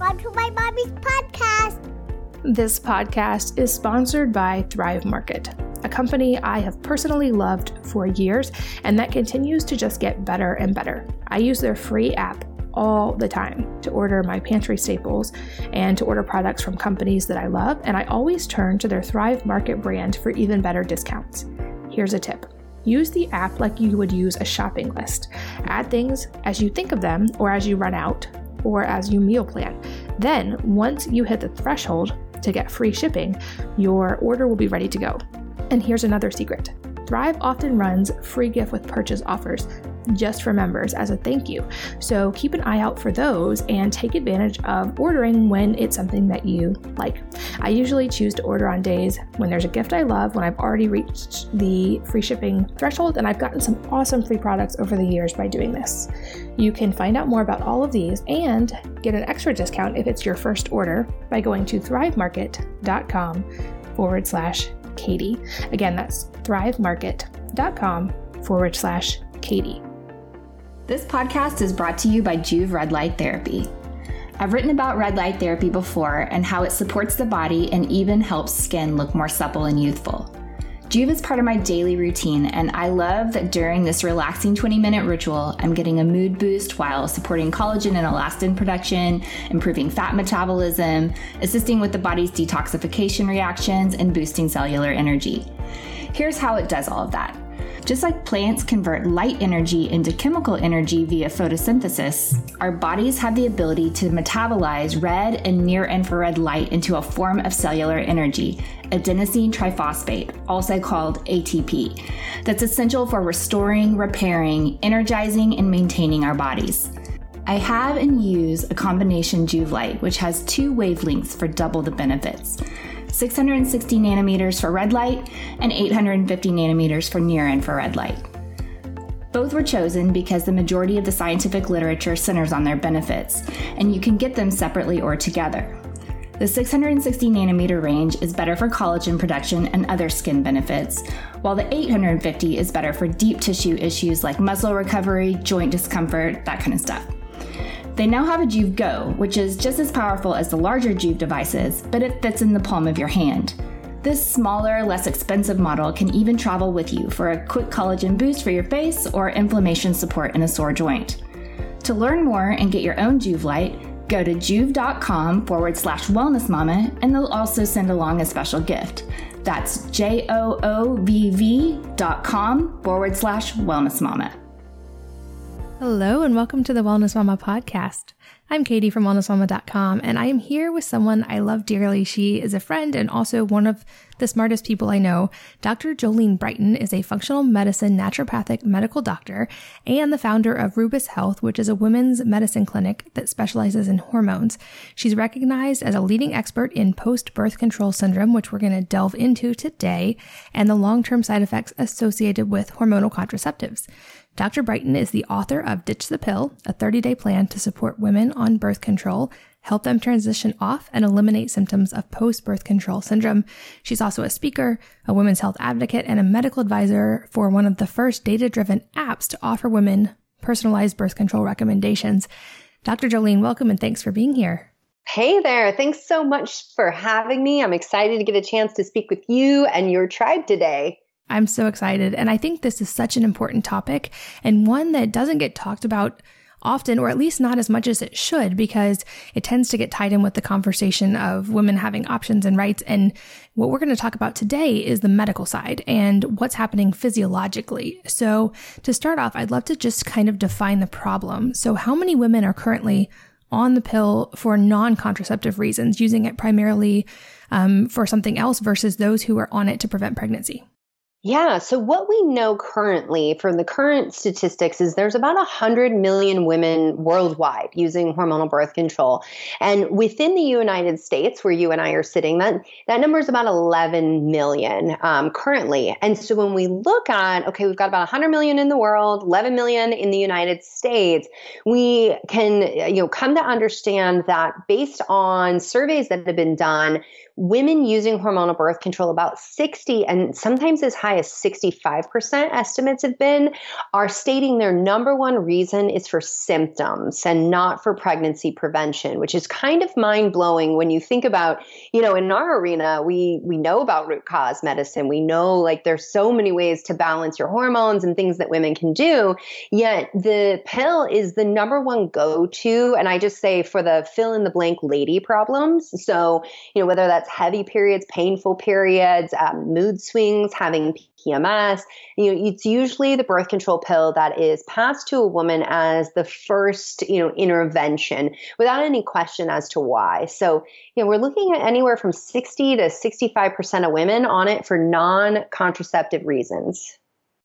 Welcome to my mommy's podcast. This podcast is sponsored by Thrive Market, a company I have personally loved for years and that continues to just get better and better. I use their free app all the time to order my pantry staples and to order products from companies that I love, and I always turn to their Thrive Market brand for even better discounts. Here's a tip. Use the app like you would use a shopping list. Add things as you think of them or as you run out or as you meal plan. Then, once you hit the threshold to get free shipping, your order will be ready to go. And here's another secret Thrive often runs free gift with purchase offers just for members as a thank you. So keep an eye out for those and take advantage of ordering when it's something that you like. I usually choose to order on days when there's a gift I love, when I've already reached the free shipping threshold, and I've gotten some awesome free products over the years by doing this. You can find out more about all of these and get an extra discount if it's your first order by going to thrivemarket.com forward slash Katie. Again, that's thrivemarket.com forward slash Katie. This podcast is brought to you by Joovv Red Light Therapy. I've written about red light therapy before and how it supports the body and even helps skin look more supple and youthful. Joovv is part of my daily routine, and I love that during this relaxing 20 minute ritual, I'm getting a mood boost while supporting collagen and elastin production, improving fat metabolism, assisting with the body's detoxification reactions, and boosting cellular energy. Here's how it does all of that. Just like plants convert light energy into chemical energy via photosynthesis, our bodies have the ability to metabolize red and near infrared light into a form of cellular energy, adenosine triphosphate, also called ATP, that's essential for restoring, repairing, energizing, and maintaining our bodies. I have and use a combination Joovv light, which has two wavelengths for double the benefits. 660 nanometers for red light, and 850 nanometers for near infrared light. Both were chosen because the majority of the scientific literature centers on their benefits, and you can get them separately or together. The 660 nanometer range is better for collagen production and other skin benefits, while the 850 is better for deep tissue issues like muscle recovery, joint discomfort, that kind of stuff. They now have a Joovv Go, which is just as powerful as the larger Joovv devices, but it fits in the palm of your hand. This smaller, less expensive model can even travel with you for a quick collagen boost for your face or inflammation support in a sore joint. To learn more and get your own Joovv light, go to joovv.com forward slash wellness mama and they'll also send along a special gift. That's J O O V V dot com forward slash wellness mama. Hello, and welcome to the Wellness Mama podcast. I'm Katie from wellnessmama.com, and I am here with someone I love dearly. She is a friend and also one of the smartest people I know. Dr. Jolene Brighten is a functional medicine naturopathic medical doctor and the founder of Rubus Health, which is a women's medicine clinic that specializes in hormones. She's recognized as a leading expert in post birth control syndrome, which we're going to delve into today, and the long term side effects associated with hormonal contraceptives. Dr. Brighten is the author of Ditch the Pill, a 30 day plan to support women on birth control, help them transition off and eliminate symptoms of post birth control syndrome. She's also a speaker, a women's health advocate, and a medical advisor for one of the first data driven apps to offer women personalized birth control recommendations. Dr. Jolene, welcome and thanks for being here. Hey there. Thanks so much for having me. I'm excited to get a chance to speak with you and your tribe today. I'm so excited. And I think this is such an important topic and one that doesn't get talked about often, or at least not as much as it should, because it tends to get tied in with the conversation of women having options and rights. And what we're going to talk about today is the medical side and what's happening physiologically. So to start off, I'd love to just kind of define the problem. So how many women are currently on the pill for non-contraceptive reasons, using it primarily um, for something else versus those who are on it to prevent pregnancy? Yeah. So, what we know currently from the current statistics is there's about 100 million women worldwide using hormonal birth control. And within the United States, where you and I are sitting, that, that number is about 11 million um, currently. And so, when we look at, okay, we've got about 100 million in the world, 11 million in the United States, we can, you know, come to understand that based on surveys that have been done, women using hormonal birth control, about 60 and sometimes as high as 65% estimates have been, are stating their number one reason is for symptoms and not for pregnancy prevention, which is kind of mind blowing when you think about, you know, in our arena, we we know about root cause medicine. We know like there's so many ways to balance your hormones and things that women can do. Yet the pill is the number one go to, and I just say for the fill in the blank lady problems. So, you know, whether that's heavy periods, painful periods, um, mood swings, having PMS, you know, it's usually the birth control pill that is passed to a woman as the first, you know, intervention without any question as to why. So, you know, we're looking at anywhere from 60 to 65% of women on it for non contraceptive reasons.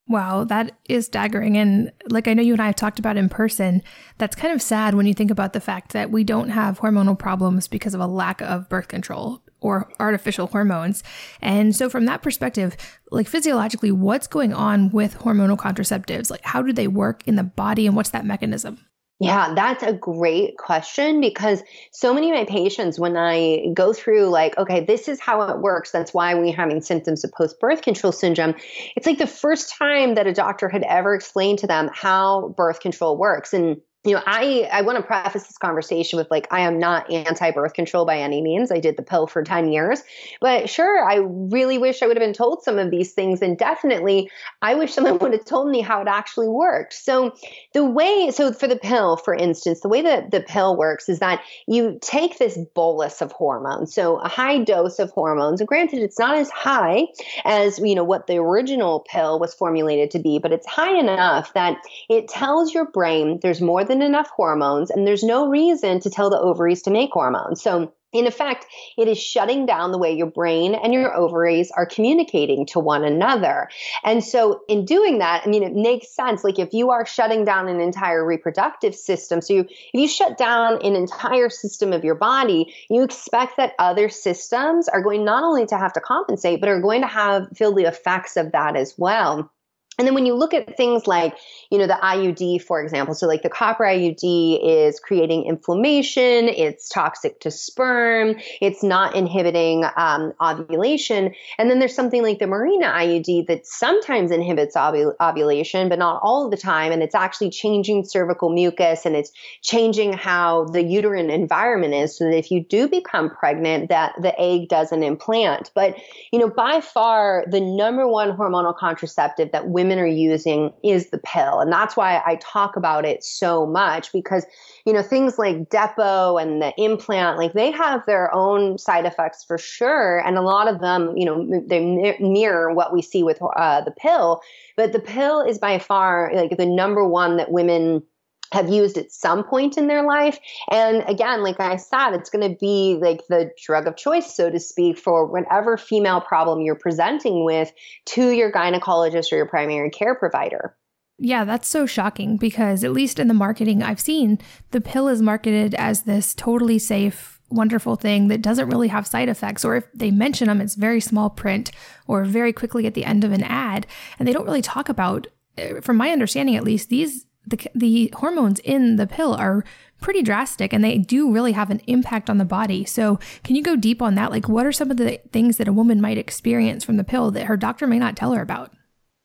Wow, that is staggering. And like I know you and I have talked about in person, that's kind of sad when you think about the fact that we don't have hormonal problems because of a lack of birth control or artificial hormones. And so, from that perspective, like physiologically, what's going on with hormonal contraceptives? Like, how do they work in the body and what's that mechanism? Yeah, that's a great question because so many of my patients, when I go through, like, okay, this is how it works, that's why we're having symptoms of post birth control syndrome. It's like the first time that a doctor had ever explained to them how birth control works. And you know, I, I want to preface this conversation with like, I am not anti birth control by any means. I did the pill for 10 years. But sure, I really wish I would have been told some of these things. And definitely, I wish someone would have told me how it actually worked. So, the way, so for the pill, for instance, the way that the pill works is that you take this bolus of hormones, so a high dose of hormones. And granted, it's not as high as, you know, what the original pill was formulated to be, but it's high enough that it tells your brain there's more than enough hormones, and there's no reason to tell the ovaries to make hormones. So in effect, it is shutting down the way your brain and your ovaries are communicating to one another. And so, in doing that, I mean, it makes sense. Like, if you are shutting down an entire reproductive system, so you, if you shut down an entire system of your body, you expect that other systems are going not only to have to compensate, but are going to have feel the effects of that as well. And then when you look at things like, you know, the IUD, for example, so like the copper IUD is creating inflammation, it's toxic to sperm, it's not inhibiting um, ovulation. And then there's something like the Mirena IUD that sometimes inhibits ovulation, but not all the time. And it's actually changing cervical mucus and it's changing how the uterine environment is so that if you do become pregnant, that the egg doesn't implant. But, you know, by far the number one hormonal contraceptive that women women are using is the pill. And that's why I talk about it so much because, you know, things like Depo and the implant, like they have their own side effects for sure. And a lot of them, you know, they mirror what we see with uh, the pill. But the pill is by far like the number one that women have used at some point in their life. And again, like I said, it's going to be like the drug of choice, so to speak, for whatever female problem you're presenting with to your gynecologist or your primary care provider. Yeah, that's so shocking because, at least in the marketing I've seen, the pill is marketed as this totally safe, wonderful thing that doesn't really have side effects. Or if they mention them, it's very small print or very quickly at the end of an ad. And they don't really talk about, eh, from my understanding at least, these the, the hormones in the pill are pretty drastic and they do really have an impact on the body. So, can you go deep on that? Like, what are some of the things that a woman might experience from the pill that her doctor may not tell her about?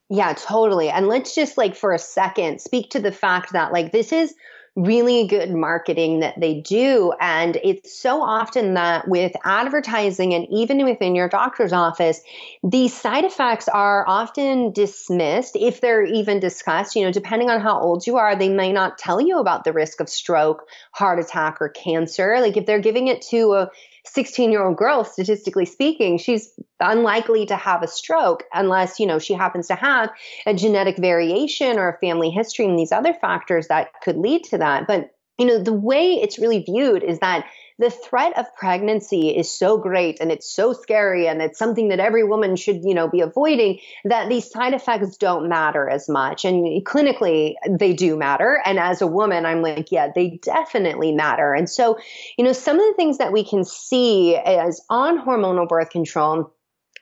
Yeah, totally. And let's just like for a second speak to the fact that like this is really good marketing that they do. And it's so often that with advertising and even within your doctor's office, these side effects are often dismissed if they're even discussed. You know, depending on how old you are, they may not tell you about the risk of stroke, heart attack, or cancer. Like if they're giving it to a 16 year old girl, statistically speaking, she's unlikely to have a stroke unless, you know, she happens to have a genetic variation or a family history and these other factors that could lead to that. But, you know, the way it's really viewed is that the threat of pregnancy is so great and it's so scary and it's something that every woman should, you know, be avoiding that these side effects don't matter as much. And clinically, they do matter. And as a woman, I'm like, yeah, they definitely matter. And so, you know, some of the things that we can see as on hormonal birth control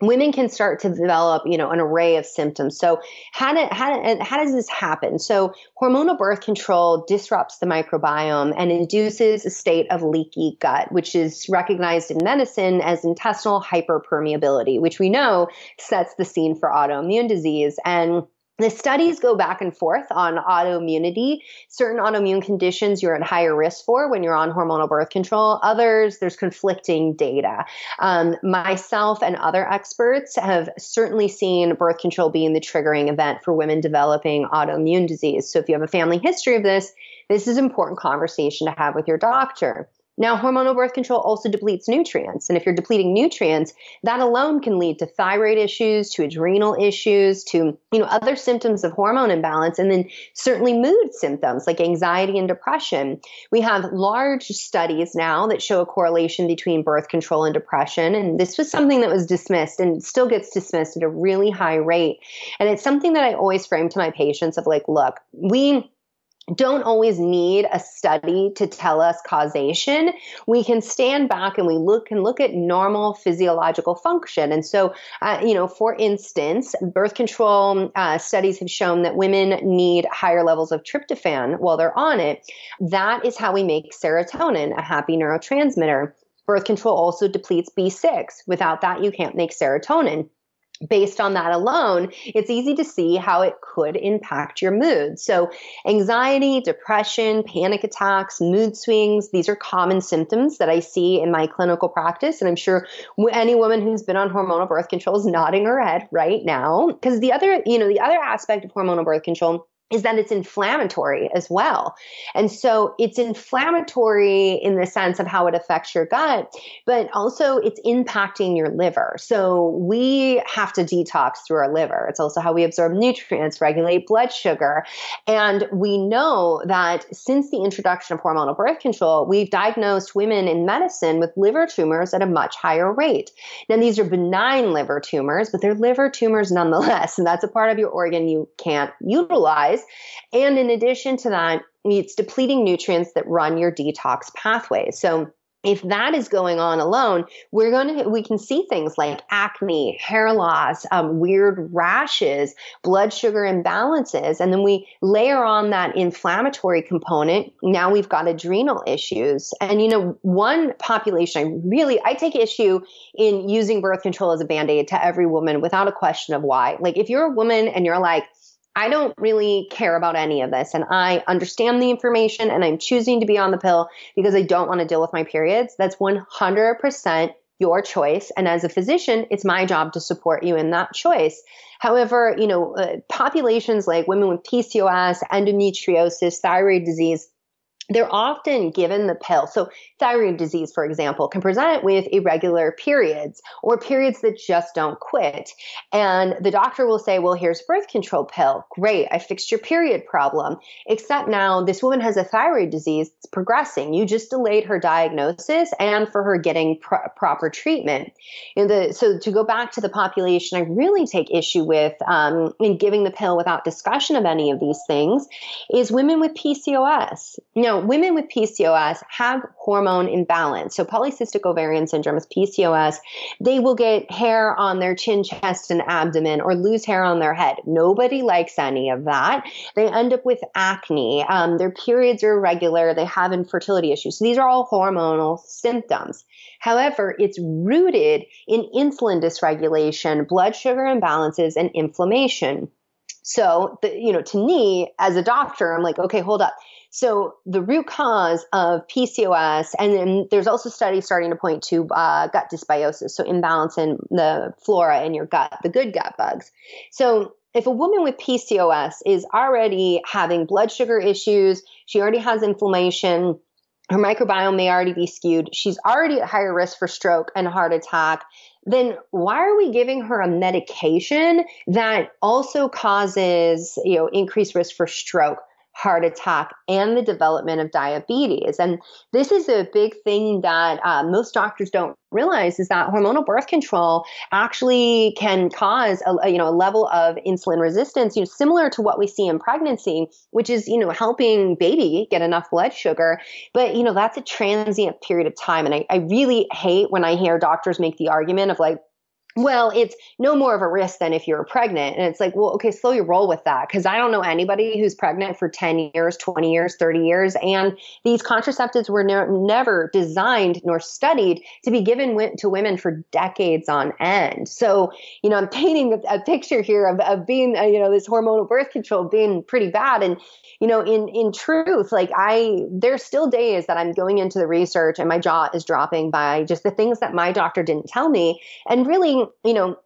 women can start to develop, you know, an array of symptoms. So how do, how, how does this happen? So hormonal birth control disrupts the microbiome and induces a state of leaky gut, which is recognized in medicine as intestinal hyperpermeability, which we know sets the scene for autoimmune disease. And the studies go back and forth on autoimmunity. Certain autoimmune conditions you're at higher risk for when you're on hormonal birth control. Others, there's conflicting data. Um, myself and other experts have certainly seen birth control being the triggering event for women developing autoimmune disease. So if you have a family history of this, this is important conversation to have with your doctor. Now, hormonal birth control also depletes nutrients. And if you're depleting nutrients, that alone can lead to thyroid issues, to adrenal issues, to, you know, other symptoms of hormone imbalance, and then certainly mood symptoms like anxiety and depression. We have large studies now that show a correlation between birth control and depression. And this was something that was dismissed and still gets dismissed at a really high rate. And it's something that I always frame to my patients of like, look, we don't always need a study to tell us causation. We can stand back and we look and look at normal physiological function. And so, uh, you know, for instance, birth control uh, studies have shown that women need higher levels of tryptophan while they're on it. That is how we make serotonin, a happy neurotransmitter. Birth control also depletes B6. Without that, you can't make serotonin based on that alone, it's easy to see how it could impact your mood. So, anxiety, depression, panic attacks, mood swings, these are common symptoms that I see in my clinical practice. And I'm sure any woman who's been on hormonal birth control is nodding her head right now. Because the other, you know, the other aspect of hormonal birth control is that it's inflammatory as well. And so it's inflammatory in the sense of how it affects your gut, but also it's impacting your liver. So we have to detox through our liver. It's also how we absorb nutrients, regulate blood sugar. And we know that since the introduction of hormonal birth control, we've diagnosed women in medicine with liver tumors at a much higher rate. Now, these are benign liver tumors, but they're liver tumors nonetheless. And that's a part of your organ you can't utilize and in addition to that, it's depleting nutrients that run your detox pathways. So if that is going on alone, we're going to we can see things like acne, hair loss, um, weird rashes, blood sugar imbalances, and then we layer on that inflammatory component. Now we've got adrenal issues, and you know one population I really I take issue in using birth control as a band aid to every woman without a question of why. Like if you're a woman and you're like I don't really care about any of this. And I understand the information and I'm choosing to be on the pill because I don't want to deal with my periods. That's 100% your choice. And as a physician, it's my job to support you in that choice. However, you know, uh, populations like women with PCOS, endometriosis, thyroid disease, they're often given the pill. So, thyroid disease, for example, can present with irregular periods or periods that just don't quit. And the doctor will say, Well, here's a birth control pill. Great, I fixed your period problem. Except now this woman has a thyroid disease that's progressing. You just delayed her diagnosis and for her getting proper treatment. The, so, to go back to the population, I really take issue with um, in giving the pill without discussion of any of these things is women with PCOS. Know, women with PCOS have hormone imbalance. So polycystic ovarian syndrome is PCOS. They will get hair on their chin, chest, and abdomen or lose hair on their head. Nobody likes any of that. They end up with acne. Um, their periods are irregular. They have infertility issues. So these are all hormonal symptoms. However, it's rooted in insulin dysregulation, blood sugar imbalances, and inflammation. So, the, you know, to me as a doctor, I'm like, okay, hold up. So the root cause of PCOS, and then there's also studies starting to point to uh, gut dysbiosis, so imbalance in the flora in your gut, the good gut bugs. So if a woman with PCOS is already having blood sugar issues, she already has inflammation, her microbiome may already be skewed, she's already at higher risk for stroke and heart attack, then why are we giving her a medication that also causes, you know, increased risk for stroke? Heart attack, and the development of diabetes. And this is a big thing that uh, most doctors don't realize is that hormonal birth control actually can cause a, you know a level of insulin resistance you know similar to what we see in pregnancy which is you know helping baby get enough blood sugar but you know that's a transient period of time and I, I really hate when i hear doctors make the argument of like well, it's no more of a risk than if you're pregnant. And it's like, well, okay, slow your roll with that. Cause I don't know anybody who's pregnant for 10 years, 20 years, 30 years. And these contraceptives were ne- never designed nor studied to be given w- to women for decades on end. So, you know, I'm painting a, a picture here of, of being, uh, you know, this hormonal birth control being pretty bad. And, you know, in, in truth, like I, there's still days that I'm going into the research and my jaw is dropping by just the things that my doctor didn't tell me. And really, you know,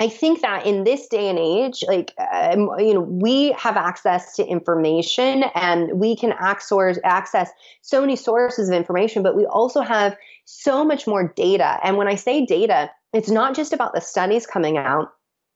I think that in this day and age, like, um, you know, we have access to information and we can access, access so many sources of information, but we also have so much more data. And when I say data, it's not just about the studies coming out,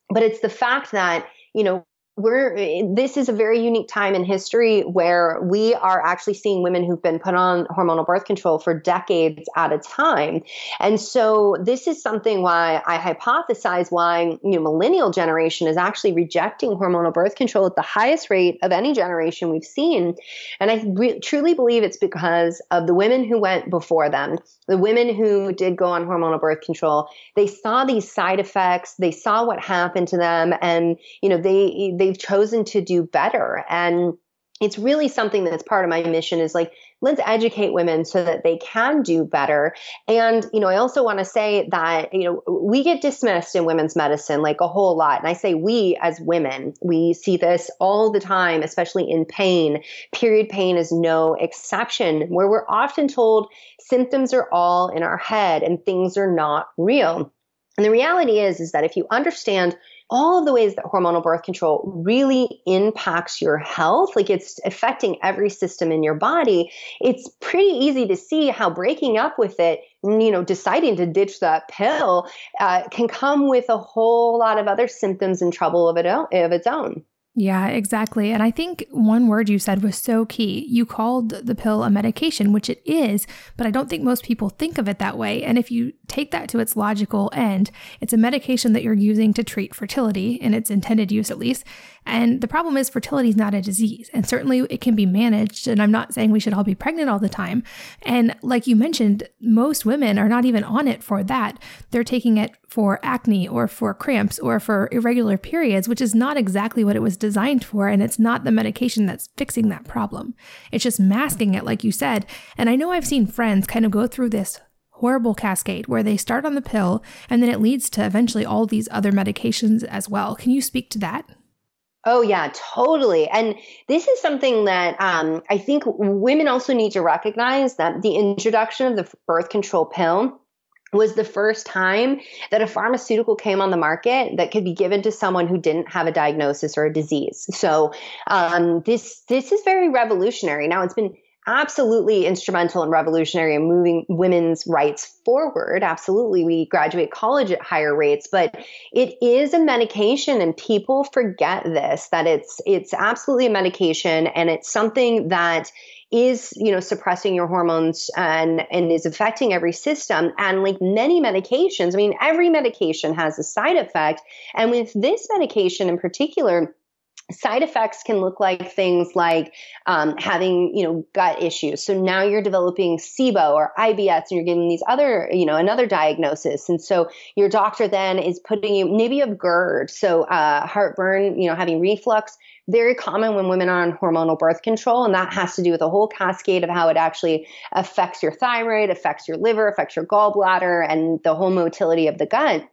but it's the fact that, you know, we're this is a very unique time in history where we are actually seeing women who've been put on hormonal birth control for decades at a time. And so this is something why i hypothesize why you know millennial generation is actually rejecting hormonal birth control at the highest rate of any generation we've seen. And i re- truly believe it's because of the women who went before them the women who did go on hormonal birth control they saw these side effects they saw what happened to them and you know they they've chosen to do better. And it's really something that's part of my mission is like let's educate women so that they can do better. And you know i also want to say that you know we get dismissed in women's medicine like a whole lot. And i say we as women we see this all the time especially in pain. Period pain is no exception where we're often told symptoms are all in our head and things are not real. And the reality is is that if you understand all of the ways that hormonal birth control really impacts your health, like it's affecting every system in your body, it's pretty easy to see how breaking up with it, you know, deciding to ditch that pill uh, can come with a whole lot of other symptoms and trouble of, it, of its own. Yeah, exactly. And I think one word you said was so key. You called the pill a medication, which it is, but I don't think most people think of it that way. And if you take that to its logical end, it's a medication that you're using to treat fertility, in its intended use at least. And the problem is, fertility is not a disease, and certainly it can be managed. And I'm not saying we should all be pregnant all the time. And like you mentioned, most women are not even on it for that. They're taking it for acne or for cramps or for irregular periods, which is not exactly what it was designed for. And it's not the medication that's fixing that problem. It's just masking it, like you said. And I know I've seen friends kind of go through this horrible cascade where they start on the pill and then it leads to eventually all these other medications as well. Can you speak to that? Oh, yeah, totally. And this is something that um, I think women also need to recognize that the introduction of the birth control pill was the first time that a pharmaceutical came on the market that could be given to someone who didn't have a diagnosis or a disease. So um, this this is very revolutionary. Now it's been absolutely instrumental and revolutionary in moving women's rights forward. Absolutely. We graduate college at higher rates, but it is a medication and people forget this that it's it's absolutely a medication and it's something that is you know suppressing your hormones and and is affecting every system. And like many medications i mean every medication has a side effect. And with this medication in particular side effects can look like things like um, having you know gut issues. So now you're developing sibo or ibs and you're getting these other you know another diagnosis. And so your doctor then is putting you maybe you have gerd. So uh, heartburn you know having reflux very common when women are on hormonal birth control and that has to do with a whole cascade of how it actually affects your thyroid affects your liver affects your gallbladder and the whole motility of the gut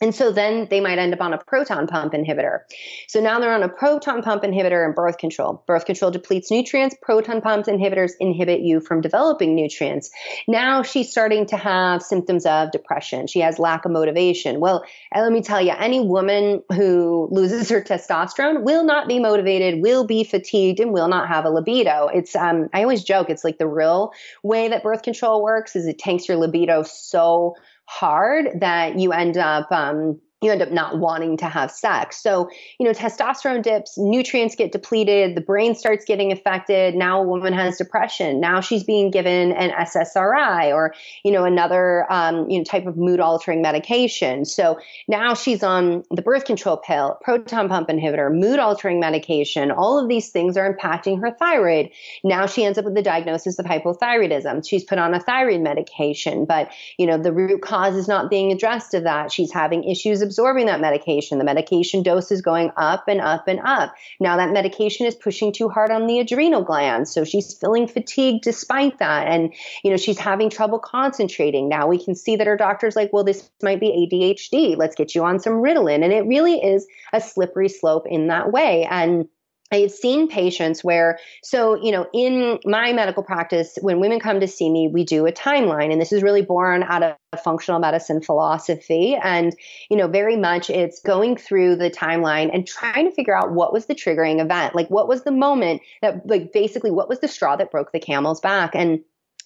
and so then they might end up on a proton pump inhibitor. So now they're on a proton pump inhibitor and birth control. Birth control depletes nutrients. Proton pump inhibitors inhibit you from developing nutrients. Now she's starting to have symptoms of depression. She has lack of motivation. Well, let me tell you, any woman who loses her testosterone will not be motivated, will be fatigued, and will not have a libido. It's, um, I always joke, it's like the real way that birth control works is it tanks your libido so hard that you end up um, you end up not wanting to have sex. So, you know, testosterone dips, nutrients get depleted, the brain starts getting affected. Now a woman has depression. Now she's being given an SSRI or, you know, another, um, you know, type of mood altering medication. So now she's on the birth control pill, proton pump inhibitor, mood altering medication. All of these things are impacting her thyroid. Now she ends up with the diagnosis of hypothyroidism. She's put on a thyroid medication, but, you know, the root cause is not being addressed of that. She's having issues absorbing that medication. The medication dose is going up and up and up. Now that medication is pushing too hard on the adrenal glands. So she's feeling fatigued despite that. And, you know, she's having trouble concentrating. Now we can see that her doctor's like, well, this might be ADHD. Let's get you on some Ritalin. And it really is a slippery slope in that way. And I have seen patients where, so, you know, in my medical practice, when women come to see me, we do a timeline. And this is really born out of functional medicine philosophy. And, you know, very much it's going through the timeline and trying to figure out what was the triggering event. Like, what was the moment that, like, basically, what was the straw that broke the camel's back? And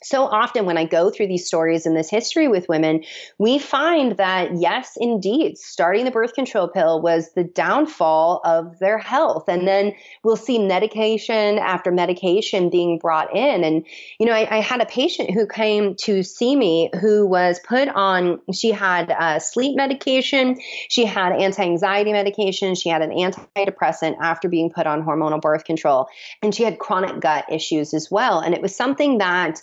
so often when I go through these stories and this history with women, we find that yes, indeed, starting the birth control pill was the downfall of their health. And then we'll see medication after medication being brought in. And, you know, I, I had a patient who came to see me who was put on, she had uh, sleep medication, she had anti anxiety medication, she had an antidepressant after being put on hormonal birth control, and she had chronic gut issues as well. And it was something that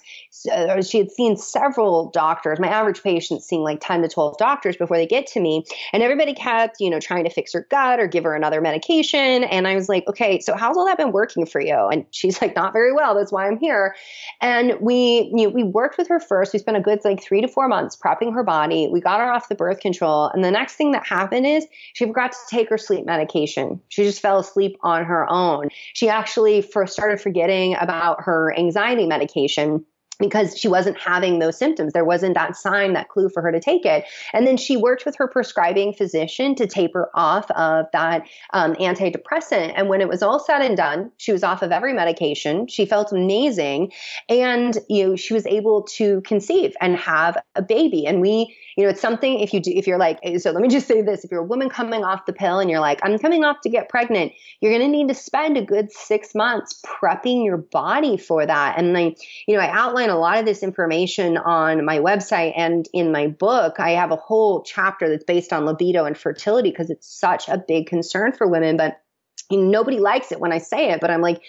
uh, she had seen several doctors. My average patient's seeing like 10 to 12 doctors before they get to me. And everybody kept, you know, trying to fix her gut or give her another medication. And I was like, okay, so how's all that been working for you? And she's like, not very well. That's why I'm here. And we, you know, we worked with her first. We spent a good like three to four months prepping her body. We got her off the birth control. And the next thing that happened is she forgot to take her sleep medication. She just fell asleep on her own. She actually first started forgetting about her anxiety medication because she wasn't having those symptoms. There wasn't that sign, that clue for her to take it. And then she worked with her prescribing physician to taper off of that um, antidepressant. And when it was all said and done, she was off of every medication. She felt amazing. And, you know, she was able to conceive and have a baby. And we, you know, it's something if you do, if you're like, so let me just say this if you're a woman coming off the pill and you're like, I'm coming off to get pregnant, you're going to need to spend a good six months prepping your body for that. And I, you know, I outline a lot of this information on my website and in my book. I have a whole chapter that's based on libido and fertility because it's such a big concern for women. But nobody likes it when I say it, but I'm like,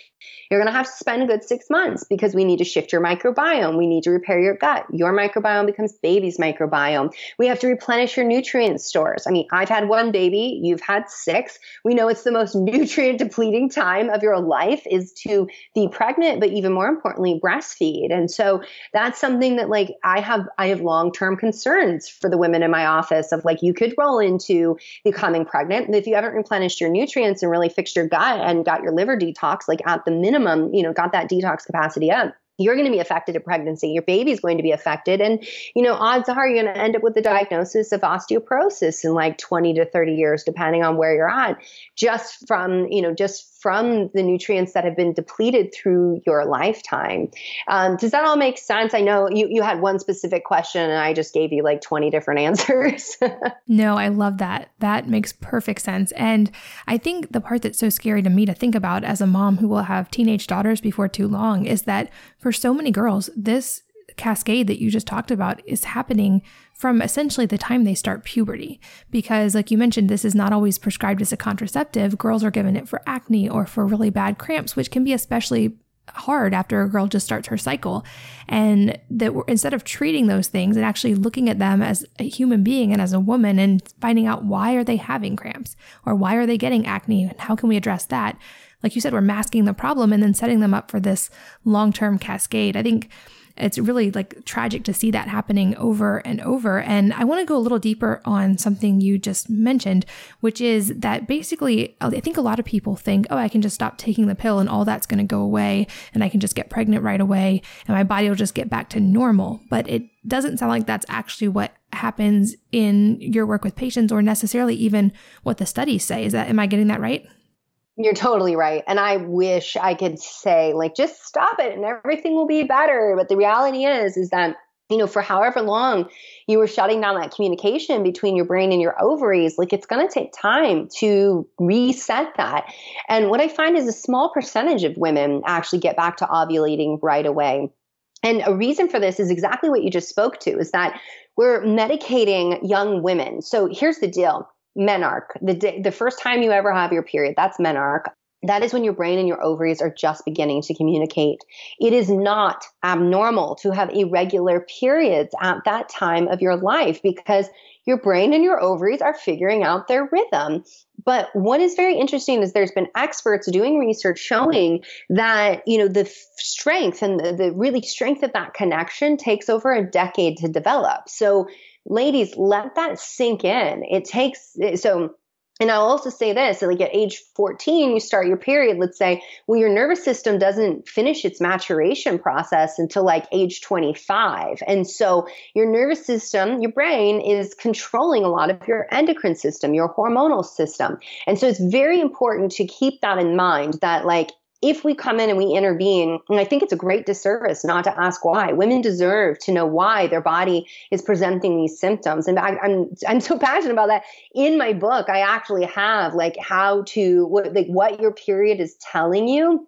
you're going to have to spend a good six months because we need to shift your microbiome. We need to repair your gut. Your microbiome becomes baby's microbiome. We have to replenish your nutrient stores. I mean, I've had one baby, you've had six. We know it's the most nutrient depleting time of your life is to be pregnant, but even more importantly, breastfeed. And so that's something that like I have, I have long-term concerns for the women in my office of like, you could roll into becoming pregnant. If you haven't replenished your nutrients and really fixed your gut and got your liver detox, like at the minimum, you know, got that detox capacity up you're going to be affected in pregnancy. Your baby's going to be affected. And, you know, odds are you're going to end up with the diagnosis of osteoporosis in like 20 to 30 years, depending on where you're at, just from, you know, just from the nutrients that have been depleted through your lifetime. Um, does that all make sense? I know you, you had one specific question and I just gave you like 20 different answers. no, I love that. That makes perfect sense. And I think the part that's so scary to me to think about as a mom who will have teenage daughters before too long is that for so many girls, this cascade that you just talked about is happening from essentially the time they start puberty. Because, like you mentioned, this is not always prescribed as a contraceptive. Girls are given it for acne or for really bad cramps, which can be especially hard after a girl just starts her cycle. And that instead of treating those things and actually looking at them as a human being and as a woman and finding out why are they having cramps or why are they getting acne and how can we address that? Like you said, we're masking the problem and then setting them up for this long term cascade. I think it's really like tragic to see that happening over and over. And I want to go a little deeper on something you just mentioned, which is that basically, I think a lot of people think, oh, I can just stop taking the pill and all that's going to go away and I can just get pregnant right away and my body will just get back to normal. But it doesn't sound like that's actually what happens in your work with patients or necessarily even what the studies say. Is that, am I getting that right? You're totally right. And I wish I could say, like, just stop it and everything will be better. But the reality is, is that, you know, for however long you were shutting down that communication between your brain and your ovaries, like, it's going to take time to reset that. And what I find is a small percentage of women actually get back to ovulating right away. And a reason for this is exactly what you just spoke to is that we're medicating young women. So here's the deal menarche the day, the first time you ever have your period that's menarche that is when your brain and your ovaries are just beginning to communicate. It is not abnormal to have irregular periods at that time of your life because your brain and your ovaries are figuring out their rhythm. But what is very interesting is there's been experts doing research showing that, you know, the strength and the, the really strength of that connection takes over a decade to develop. So, ladies, let that sink in. It takes, so, and I'll also say this, like at age 14, you start your period, let's say, well, your nervous system doesn't finish its maturation process until like age 25. And so your nervous system, your brain is controlling a lot of your endocrine system, your hormonal system. And so it's very important to keep that in mind that like if we come in and we intervene, and I think it's a great disservice not to ask why. Women deserve to know why their body is presenting these symptoms. And I, am I'm so passionate about that. In my book, I actually have like how to what like what your period is telling you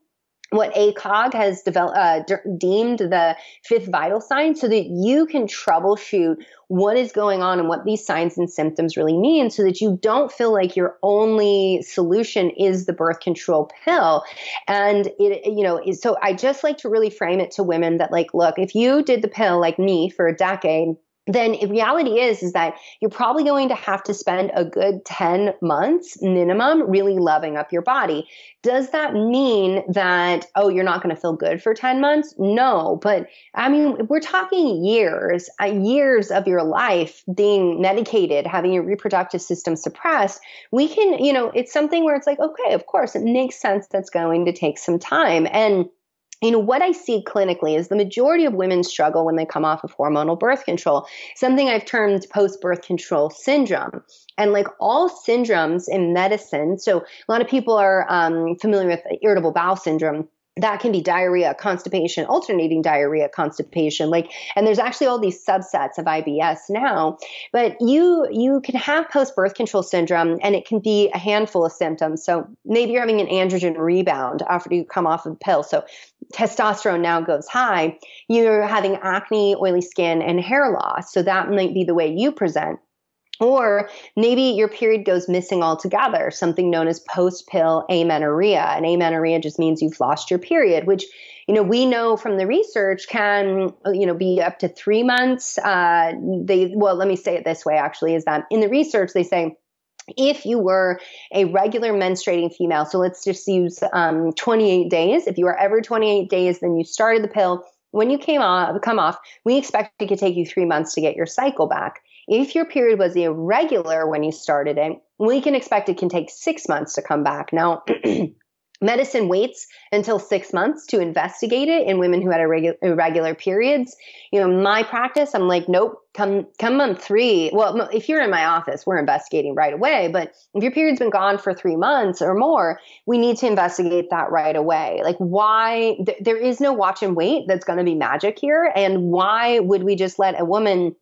what ACOG has developed, uh, de- deemed the fifth vital sign so that you can troubleshoot what is going on and what these signs and symptoms really mean so that you don't feel like your only solution is the birth control pill. And it, you know, so I just like to really frame it to women that like, look, if you did the pill like me for a decade, then reality is is that you're probably going to have to spend a good 10 months minimum really loving up your body. Does that mean that oh you're not going to feel good for 10 months? No but i mean we're talking years uh, years of your life being medicated having your reproductive system suppressed we can you know it's something where it's like okay of course it makes sense that's going to take some time. And you know what i see clinically is the majority of women struggle when they come off of hormonal birth control something i've termed post birth control syndrome. And like all syndromes in medicine so a lot of people are um, familiar with irritable bowel syndrome that can be diarrhea, constipation, alternating diarrhea, constipation. Like, and there's actually all these subsets of IBS now. But you you can have post birth control syndrome, and it can be a handful of symptoms. So maybe you're having an androgen rebound after you come off of the pill. So testosterone now goes high. You're having acne, oily skin, and hair loss. So that might be the way you present. Or maybe your period goes missing altogether, something known as post pill amenorrhea. And amenorrhea just means you've lost your period, which you know we know from the research can you know be up to three months. Uh, they well, let me say it this way. Actually, is that in the research they say if you were a regular menstruating female, so let's just use um, 28 days. If you are ever 28 days, then you started the pill. When you came off, come off, we expect it could take you three months to get your cycle back. If your period was irregular when you started it, we can expect it can take six months to come back. Now, medicine waits until six months to investigate it in women who had irregular, periods. You know, my practice, I'm like, nope, come come month three. Well, if you're in my office, we're investigating right away. But if your period's been gone for three months or more, we need to investigate that right away. Like, why? Th- there is no watch and wait that's going to be magic here. And why would we just let a woman?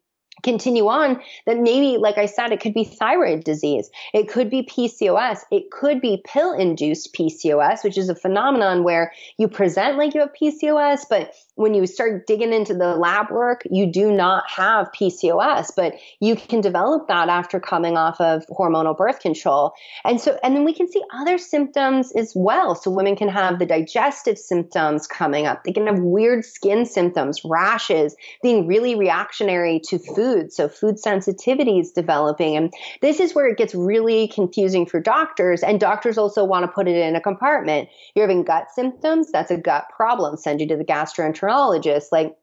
Continue on that maybe like i said it could be thyroid disease. It could be pcos it could be pill induced pcos which is a phenomenon where you present like you have pcos but when you start digging into the lab work, you do not have PCOS, but you can develop that after coming off of hormonal birth control. And so, and then we can see other symptoms as well. So women can have the digestive symptoms coming up. They can have weird skin symptoms, rashes, being really reactionary to food. So food sensitivity is developing. And this is where it gets really confusing for doctors. And doctors also want to put it in a compartment. You're having gut symptoms. That's a gut problem. Send you to the gastroenterologist endocrinologist. Like,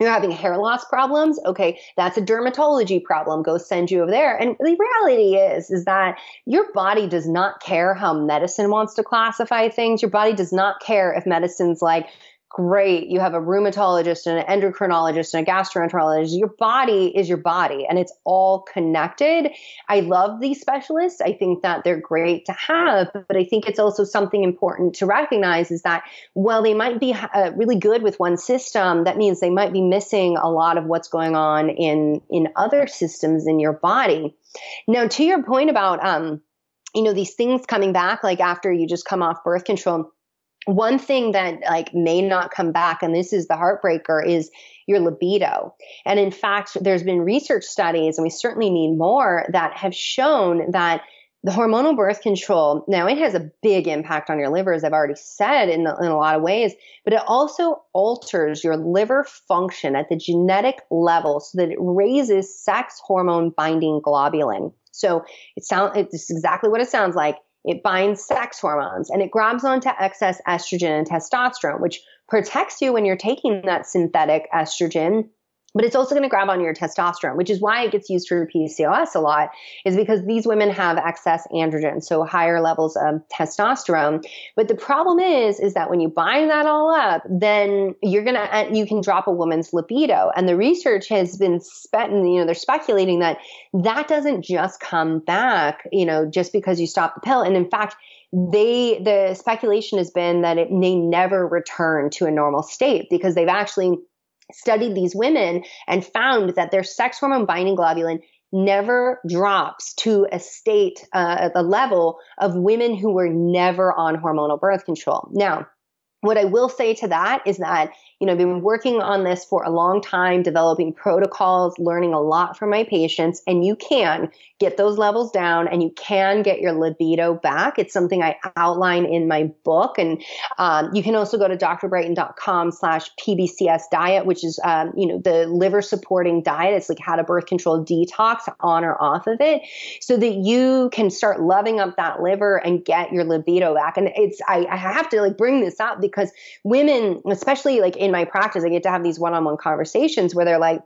you're having hair loss problems? Okay that's a dermatology problem. Go send you over there. And the reality is is that your body does not care how medicine wants to classify things. Your body does not care if medicine's like great. You have a rheumatologist and an endocrinologist and a gastroenterologist. Your body is your body and it's all connected. I love these specialists. I think that they're great to have, but I think it's also something important to recognize is that while they might be uh, really good with one system, that means they might be missing a lot of what's going on in in other systems in your body. Now, to your point about um, you know, these things coming back like after you just come off birth control one thing that like may not come back and this is the heartbreaker is your libido and in fact there's been research studies and we certainly need more that have shown that the hormonal birth control, now it has a big impact on your liver, as I've already said in, in a lot of ways, but it also alters your liver function at the genetic level so that it raises sex hormone binding globulin. So it sounds, it's exactly what it sounds like. It binds sex hormones and it grabs onto excess estrogen and testosterone, which protects you when you're taking that synthetic estrogen but it's also going to grab on your testosterone, which is why it gets used for PCOS a lot, is because these women have excess androgen, so higher levels of testosterone. But the problem is, is that when you bind that all up, then you're gonna uh, you can drop a woman's libido, and the research has been spent, you know, they're speculating that that doesn't just come back, you know, just because you stop the pill, and in fact they the speculation has been that it may never return to a normal state because they've actually studied these women and found that their sex hormone binding globulin never drops to a state, uh, the level of women who were never on hormonal birth control. Now, what I will say to that is that you know, I've been working on this for a long time, developing protocols, learning a lot from my patients, and you can get those levels down and you can get your libido back. It's something I outline in my book. And um, you can also go to drbrighten.com slash PBCS diet, which is, um, you know, the liver supporting diet. It's like how to birth control detox on or off of it so that you can start loving up that liver and get your libido back. And it's, I, I have to like bring this up because women, especially like in my practice, I get to have these one on one conversations where they're like,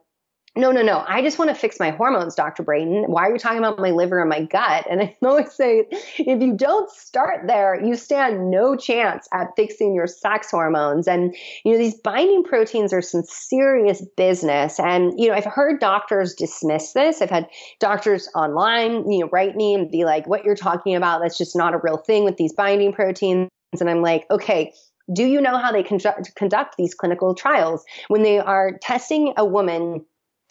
no, no, no. I just want to fix my hormones, Dr. Brighten. Why are you talking about my liver and my gut? And I always say, if you don't start there, you stand no chance at fixing your sex hormones. And, you know, these binding proteins are some serious business. And, you know, I've heard doctors dismiss this. I've had doctors online, you know, write me and be like, what you're talking about, that's just not a real thing with these binding proteins. And I'm like, okay, do you know how they conduct, conduct these clinical trials? When they are testing a woman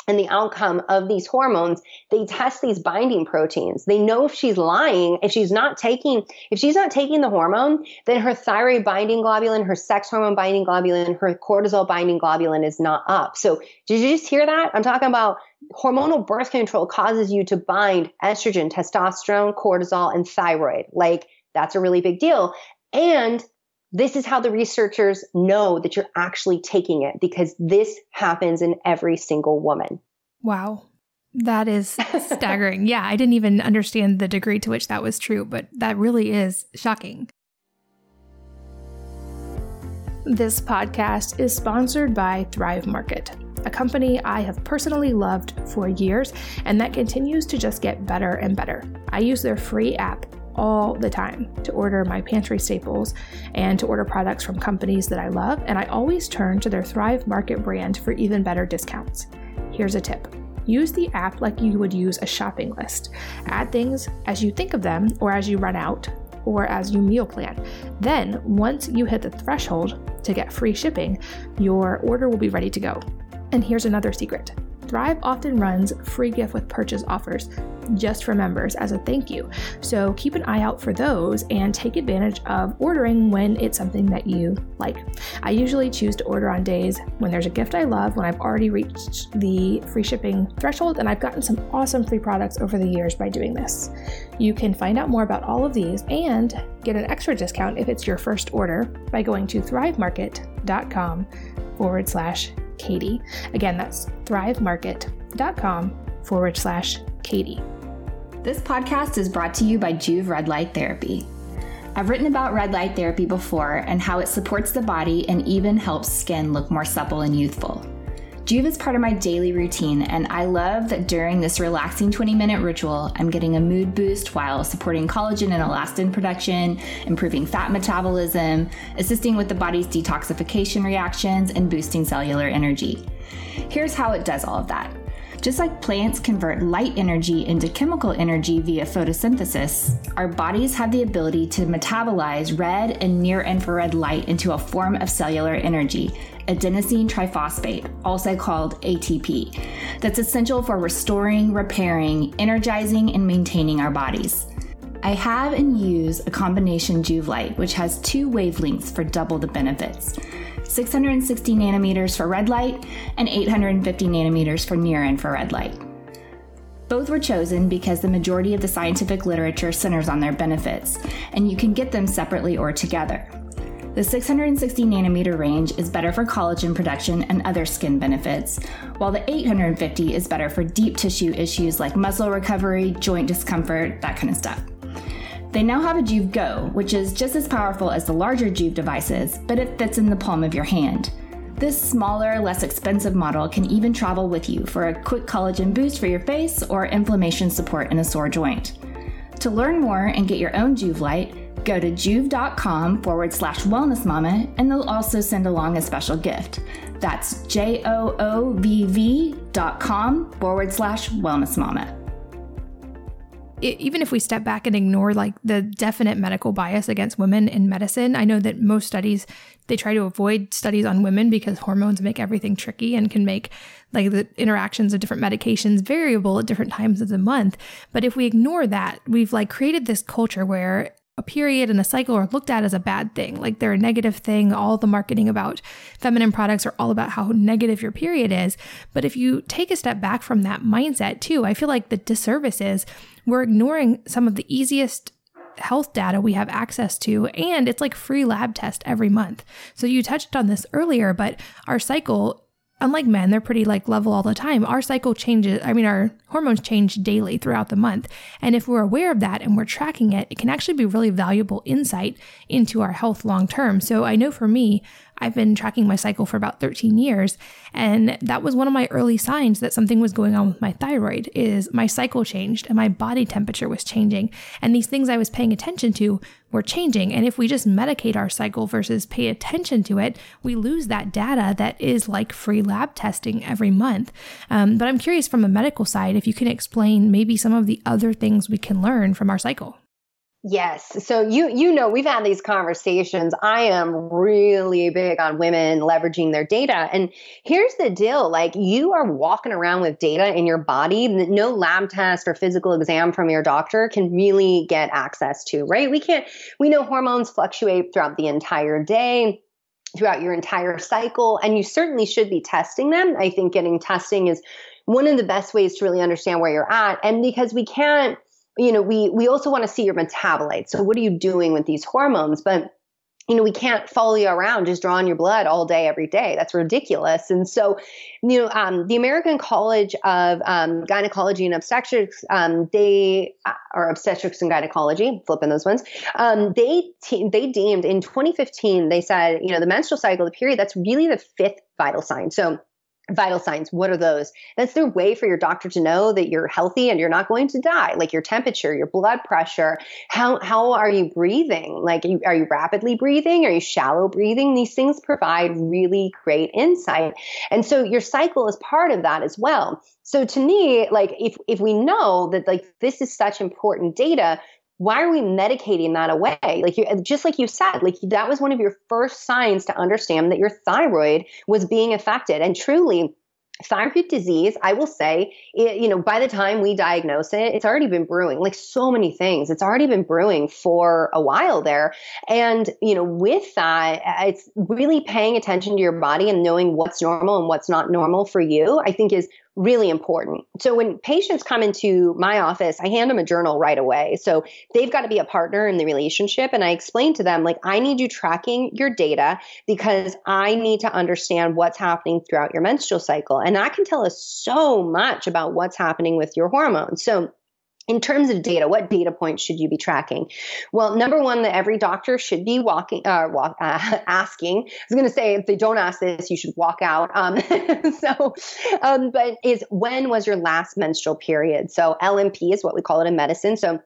and the outcome of these hormones, they test these binding proteins. They know if she's lying, if she's not taking, if she's not taking the hormone, then her thyroid binding globulin, her sex hormone binding globulin, her cortisol binding globulin is not up. So did you just hear that? I'm talking about hormonal birth control causes you to bind estrogen, testosterone, cortisol, and thyroid. Like that's a really big deal. And this is how the researchers know that you're actually taking it because this happens in every single woman. Wow. That is staggering. yeah, I didn't even understand the degree to which that was true, but that really is shocking. This podcast is sponsored by Thrive Market, a company I have personally loved for years and that continues to just get better and better. I use their free app all the time to order my pantry staples and to order products from companies that I love, and I always turn to their Thrive Market brand for even better discounts. Here's a tip. Use the app like you would use a shopping list. Add things as you think of them or as you run out or as you meal plan. Then, once you hit the threshold to get free shipping, your order will be ready to go. And here's another secret Thrive often runs free gift with purchase offers just for members as a thank you. So keep an eye out for those and take advantage of ordering when it's something that you like. I usually choose to order on days when there's a gift I love, when I've already reached the free shipping threshold, and I've gotten some awesome free products over the years by doing this. You can find out more about all of these and get an extra discount if it's your first order by going to thrivemarket.com forward slash Katie. Again, that's thrivemarket.com forward slash Katie. This podcast is brought to you by Joovv Red Light Therapy. I've written about red light therapy before and how it supports the body and even helps skin look more supple and youthful. Joovv is part of my daily routine, and I love that during this relaxing 20 minute ritual, I'm getting a mood boost while supporting collagen and elastin production, improving fat metabolism, assisting with the body's detoxification reactions, and boosting cellular energy. Here's how it does all of that. Just like plants convert light energy into chemical energy via photosynthesis, our bodies have the ability to metabolize red and near infrared light into a form of cellular energy, adenosine triphosphate, also called ATP, that's essential for restoring, repairing, energizing, and maintaining our bodies. I have and use a combination Joovv light, which has two wavelengths for double the benefits 660 nanometers for red light and 850 nanometers for near infrared light. Both were chosen because the majority of the scientific literature centers on their benefits, and you can get them separately or together. The 660 nanometer range is better for collagen production and other skin benefits, while the 850 is better for deep tissue issues like muscle recovery, joint discomfort, that kind of stuff. They now have a Joovv Go, which is just as powerful as the larger Joovv devices, but it fits in the palm of your hand. This smaller, less expensive model can even travel with you for a quick collagen boost for your face or inflammation support in a sore joint. To learn more and get your own Joovv Light, Go to joovv.com forward slash wellness mama, and they'll also send along a special gift. That's J O O V V dot com forward slash wellness mama. Even if we step back and ignore like the definite medical bias against women in medicine, I know that most studies they try to avoid studies on women because hormones make everything tricky and can make like the interactions of different medications variable at different times of the month. But if we ignore that, we've like created this culture where a period and a cycle are looked at as a bad thing, like they're a negative thing. All the marketing about feminine products are all about how negative your period is. But if you take a step back from that mindset too, I feel like the disservice is we're ignoring some of the easiest health data we have access to and it's like free lab test every month. So you touched on this earlier, but our cycle unlike men, they're pretty like level all the time. Our cycle changes, I mean, our hormones change daily throughout the month. And if we're aware of that and we're tracking it, it can actually be really valuable insight into our health long term. So I know for me, I've been tracking my cycle for about 13 years and that was one of my early signs that something was going on with my thyroid is my cycle changed and my body temperature was changing and these things I was paying attention to were changing. And if we just medicate our cycle versus pay attention to it we lose that data that is like free lab testing every month. Um, but I'm curious from a medical side if you can explain maybe some of the other things we can learn from our cycle Yes. So you you know we've had these conversations. I am really big on women leveraging their data. And here's the deal, like you are walking around with data in your body that no lab test or physical exam from your doctor can really get access to, right? We can't we know hormones fluctuate throughout the entire day throughout your entire cycle and you certainly should be testing them. I think getting testing is one of the best ways to really understand where you're at and because we can't you know, we we also want to see your metabolites. So what are you doing with these hormones? But you know, we can't follow you around just drawing your blood all day, every day. That's ridiculous. And so, you know, um, the American College of um, Gynecology and Obstetrics, um, they uh, or obstetrics and gynecology, flipping those ones. Um, they te- they deemed in 2015, they said, you know, the menstrual cycle, the period, that's really the fifth vital sign. So vital signs. What are those? That's their way for your doctor to know that you're healthy and you're not going to die like your temperature your blood pressure. How how are you breathing? Like are you, are you rapidly breathing? Are you shallow breathing? These things provide really great insight. And so your cycle is part of that as well. So to me like if if we know that like this is such important data why are we medicating that away? Like you, just like you said, like that was one of your first signs to understand that your thyroid was being affected. And truly, thyroid disease, I will say, it, you know, by the time we diagnose it, it's already been brewing, like so many things. It's already been brewing for a while there. And, you know, with that, uh, it's really paying attention to your body and knowing what's normal and what's not normal for you, I think is really important. So when patients come into my office, I hand them a journal right away. So they've got to be a partner in the relationship. And I explain to them, like, I need you tracking your data because I need to understand what's happening throughout your menstrual cycle. And that can tell us so much about what's happening with your hormones. So in terms of data, what data points should you be tracking? Well, number one, that every doctor should be walking, uh, walk, uh, asking. I was going to say, if they don't ask this, you should walk out. Um, so, um, but is when was your last menstrual period? So LMP is what we call it in medicine. So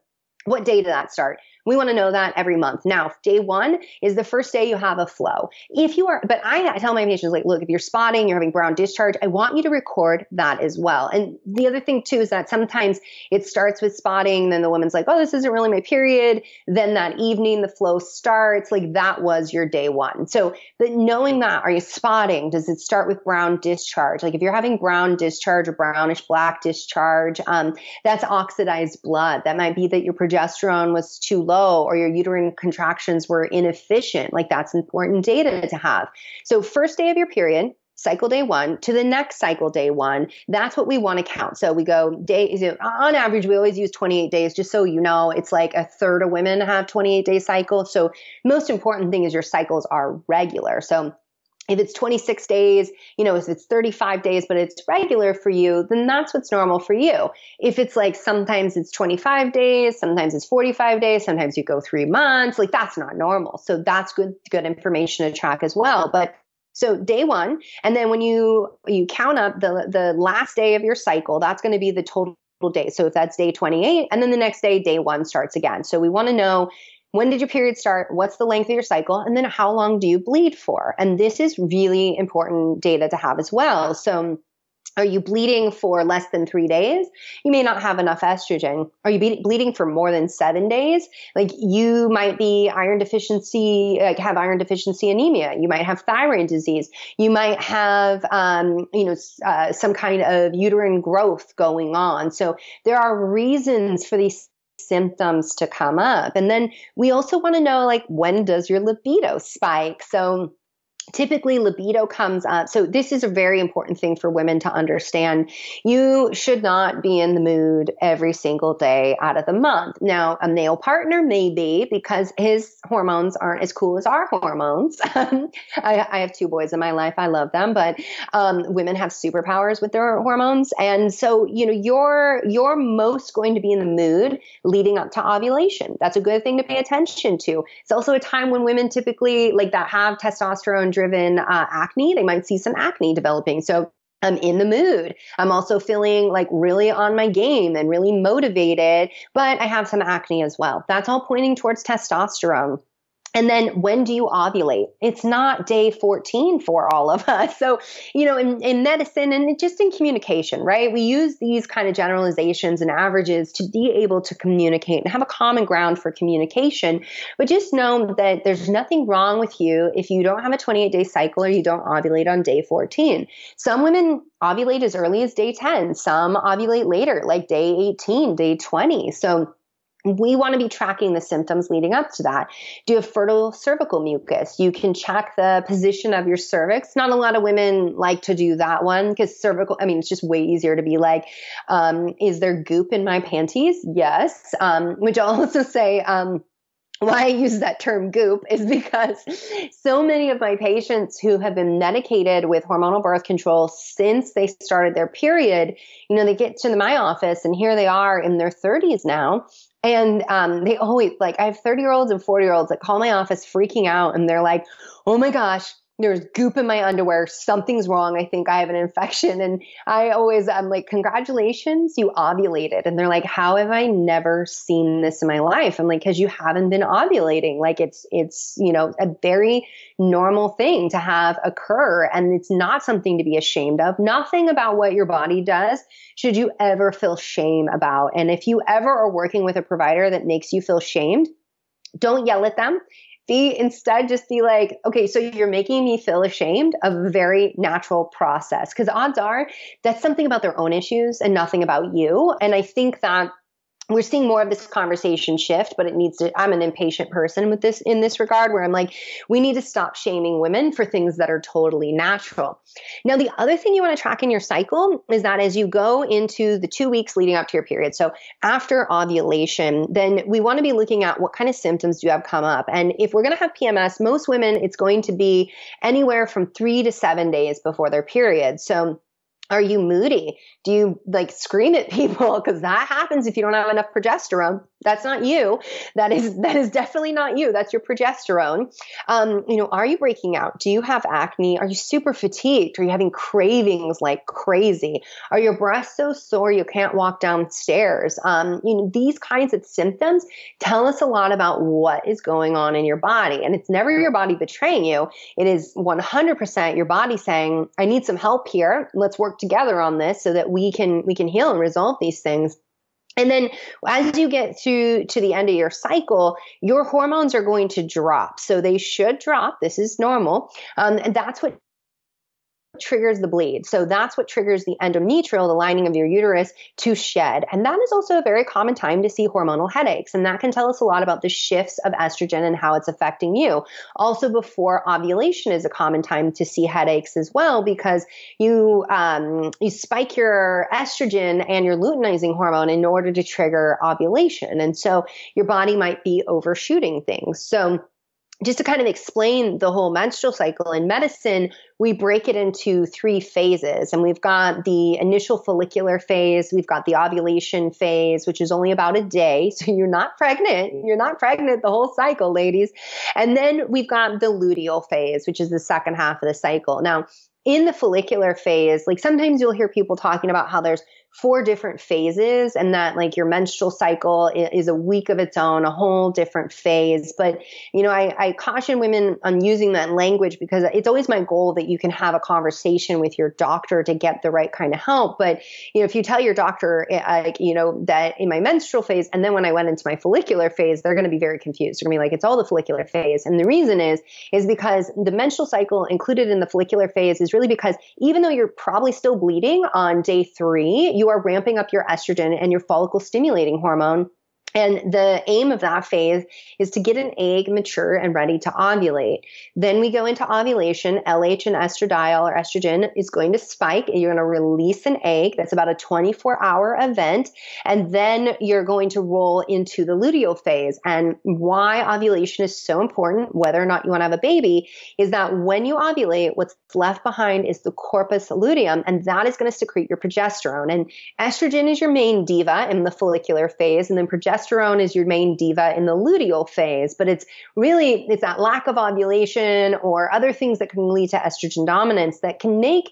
what day did that start? We want to know that every month. Now, day one is the first day you have a flow. If you are, but I, I tell my patients, like, look, if you're spotting, you're having brown discharge, I want you to record that as well. And the other thing too is that sometimes it starts with spotting, then the woman's like, oh, this isn't really my period. Then that evening the flow starts. Like that was your day one. So, but knowing that, are you spotting? Does it start with brown discharge? Like if you're having brown discharge or brownish black discharge, um, that's oxidized blood. That might be that your progesterone was too low or your uterine contractions were inefficient. Like that's important data to have. So, first day of your period, cycle day one to the next cycle day one, that's what we want to count. So we go days, on average, we always use 28 days, just so you know, it's like a third of women have 28 day cycles. So most important thing is your cycles are regular. So if it's 26 days, you know, if it's 35 days, but it's regular for you, then that's what's normal for you. If it's like sometimes it's 25 days, sometimes it's 45 days, sometimes you go three months, like that's not normal. So that's good, good information to track as well. But so day one, and then when you you count up the the last day of your cycle, that's going to be the total day. So if that's day 28, and then the next day, day one starts again. So we want to know when did your period start? What's the length of your cycle? And then how long do you bleed for? And this is really important data to have as well. So are you bleeding for less than three days? You may not have enough estrogen. Are you be- bleeding for more than seven days? Like you might be iron deficiency, like have iron deficiency anemia. You might have thyroid disease. You might have, um, you know, uh, some kind of uterine growth going on. So there are reasons for these symptoms to come up. And then we also want to know like when does your libido spike? So typically libido comes up. So this is a very important thing for women to understand. You should not be in the mood every single day out of the month. Now, a male partner may be because his hormones aren't as cool as our hormones. I, I, have two boys in my life. I love them, but um, women have superpowers with their hormones. And so, you know, you're, you're most going to be in the mood leading up to ovulation. That's a good thing to pay attention to. It's also a time when women typically like that have testosterone driven uh, acne, they might see some acne developing. So I'm in the mood. I'm also feeling like really on my game and really motivated, but I have some acne as well. That's all pointing towards testosterone. And then when do you ovulate? It's not day 14 for all of us. So, you know, in, in medicine and just in communication, right? We use these kind of generalizations and averages to be able to communicate and have a common ground for communication. But just know that there's nothing wrong with you if you don't have a 28 day cycle or you don't ovulate on day 14. Some women ovulate as early as day 10, some ovulate later, like day 18, day 20. So, we want to be tracking the symptoms leading up to that. Do have fertile cervical mucus? You can check the position of your cervix. Not a lot of women like to do that one because cervical, I mean, it's just way easier to be like, um, is there goop in my panties? Yes. Um, which I'll also say, um, why I use that term goop is because so many of my patients who have been medicated with hormonal birth control since they started their period, you know, they get to my office and here they are in their 30s now and um, they always like, I have 30 year olds and 40 year olds that call my office freaking out and they're like, oh my gosh, there's goop in my underwear. Something's wrong. I think I have an infection. And I always, I'm like, congratulations, you ovulated. And they're like, how have I never seen this in my life? I'm like, because you haven't been ovulating. Like it's, it's, you know, a very normal thing to have occur. And it's not something to be ashamed of. Nothing about what your body does should you ever feel shame about. And if you ever are working with a provider that makes you feel shamed, don't yell at them be instead just be like, okay, so you're making me feel ashamed of a very natural process. Because odds are that's something about their own issues and nothing about you. And I think that we're seeing more of this conversation shift, but it needs to. I'm an impatient person with this in this regard, where I'm like, we need to stop shaming women for things that are totally natural. Now, the other thing you want to track in your cycle is that as you go into the two weeks leading up to your period, so after ovulation, then we want to be looking at what kind of symptoms do you have come up. And if we're going to have PMS, most women, it's going to be anywhere from three to seven days before their period. So are you moody? Do you like scream at people? Because that happens if you don't have enough progesterone. That's not you. That is that is definitely not you. That's your progesterone. Um, you know, are you breaking out? Do you have acne? Are you super fatigued? Are you having cravings like crazy? Are your breasts so sore you can't walk downstairs? Um, you know, these kinds of symptoms tell us a lot about what is going on in your body. And it's never your body betraying you. It is 100% your body saying, "I need some help here. Let's work together on this so that we can we can heal and resolve these things. And then as you get to to the end of your cycle your hormones are going to drop. So they should drop. This is normal. Um, and that's what triggers the bleed. So that's what triggers the endometrial, the lining of your uterus, to shed. And that is also a very common time to see hormonal headaches. And that can tell us a lot about the shifts of estrogen and how it's affecting you. Also, before ovulation is a common time to see headaches as well because you um, you spike your estrogen and your luteinizing hormone in order to trigger ovulation. And so your body might be overshooting things. So just to kind of explain the whole menstrual cycle in medicine, we break it into three phases. And we've got the initial follicular phase, we've got the ovulation phase, which is only about a day. So you're not pregnant. You're not pregnant the whole cycle, ladies. And then we've got the luteal phase, which is the second half of the cycle. Now, in the follicular phase, like sometimes you'll hear people talking about how there's four different phases and that like your menstrual cycle is a week of its own, a whole different phase. But, you know, I, I caution women on using that language because it's always my goal that you can have a conversation with your doctor to get the right kind of help. But, you know, if you tell your doctor, eh, like, you know, that in my menstrual phase and then when I went into my follicular phase, they're going to be very confused. They're going to be like, it's all the follicular phase. And the reason is, is because the menstrual cycle included in the follicular phase is really because even though you're probably still bleeding on day three, you are ramping up your estrogen and your follicle stimulating hormone and the aim of that phase is to get an egg mature and ready to ovulate. Then we go into ovulation. LH and estradiol or estrogen is going to spike. and You're going to release an egg. That's about a 24 hour event. And then you're going to roll into the luteal phase. And why ovulation is so important, whether or not you want to have a baby, is that when you ovulate, what's left behind is the corpus luteum, and that is going to secrete your progesterone. And estrogen is your main diva in the follicular phase, and then progesterone progesterone is your main diva in the luteal phase, but it's really it's that lack of ovulation or other things that can lead to estrogen dominance that can make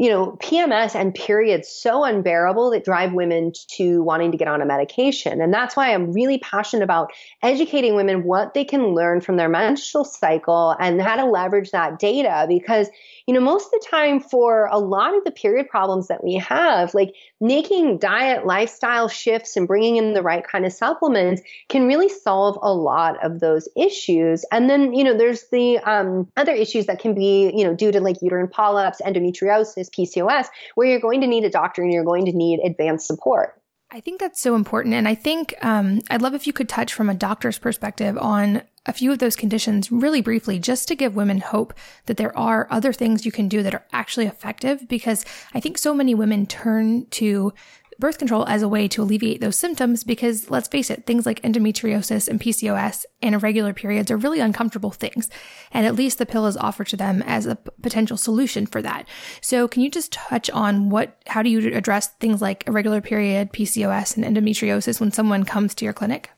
you know, PMS and periods so unbearable that drive women to wanting to get on a medication. And that's why I'm really passionate about educating women what they can learn from their menstrual cycle and how to leverage that data because, you know, most of the time for a lot of the period problems that we have, like making diet lifestyle shifts and bringing in the right kind of supplements can really solve a lot of those issues. And then, you know, there's the um, other issues that can be, you know, due to like uterine polyps, endometriosis, PCOS, where you're going to need a doctor and you're going to need advanced support. I think that's so important. And I think um, I'd love if you could touch from a doctor's perspective on a few of those conditions really briefly, just to give women hope that there are other things you can do that are actually effective. Because I think so many women turn to birth control as a way to alleviate those symptoms because let's face it, things like endometriosis and PCOS and irregular periods are really uncomfortable things. And at least the pill is offered to them as a p- potential solution for that. So can you just touch on what, how do you address things like irregular period, PCOS and endometriosis when someone comes to your clinic?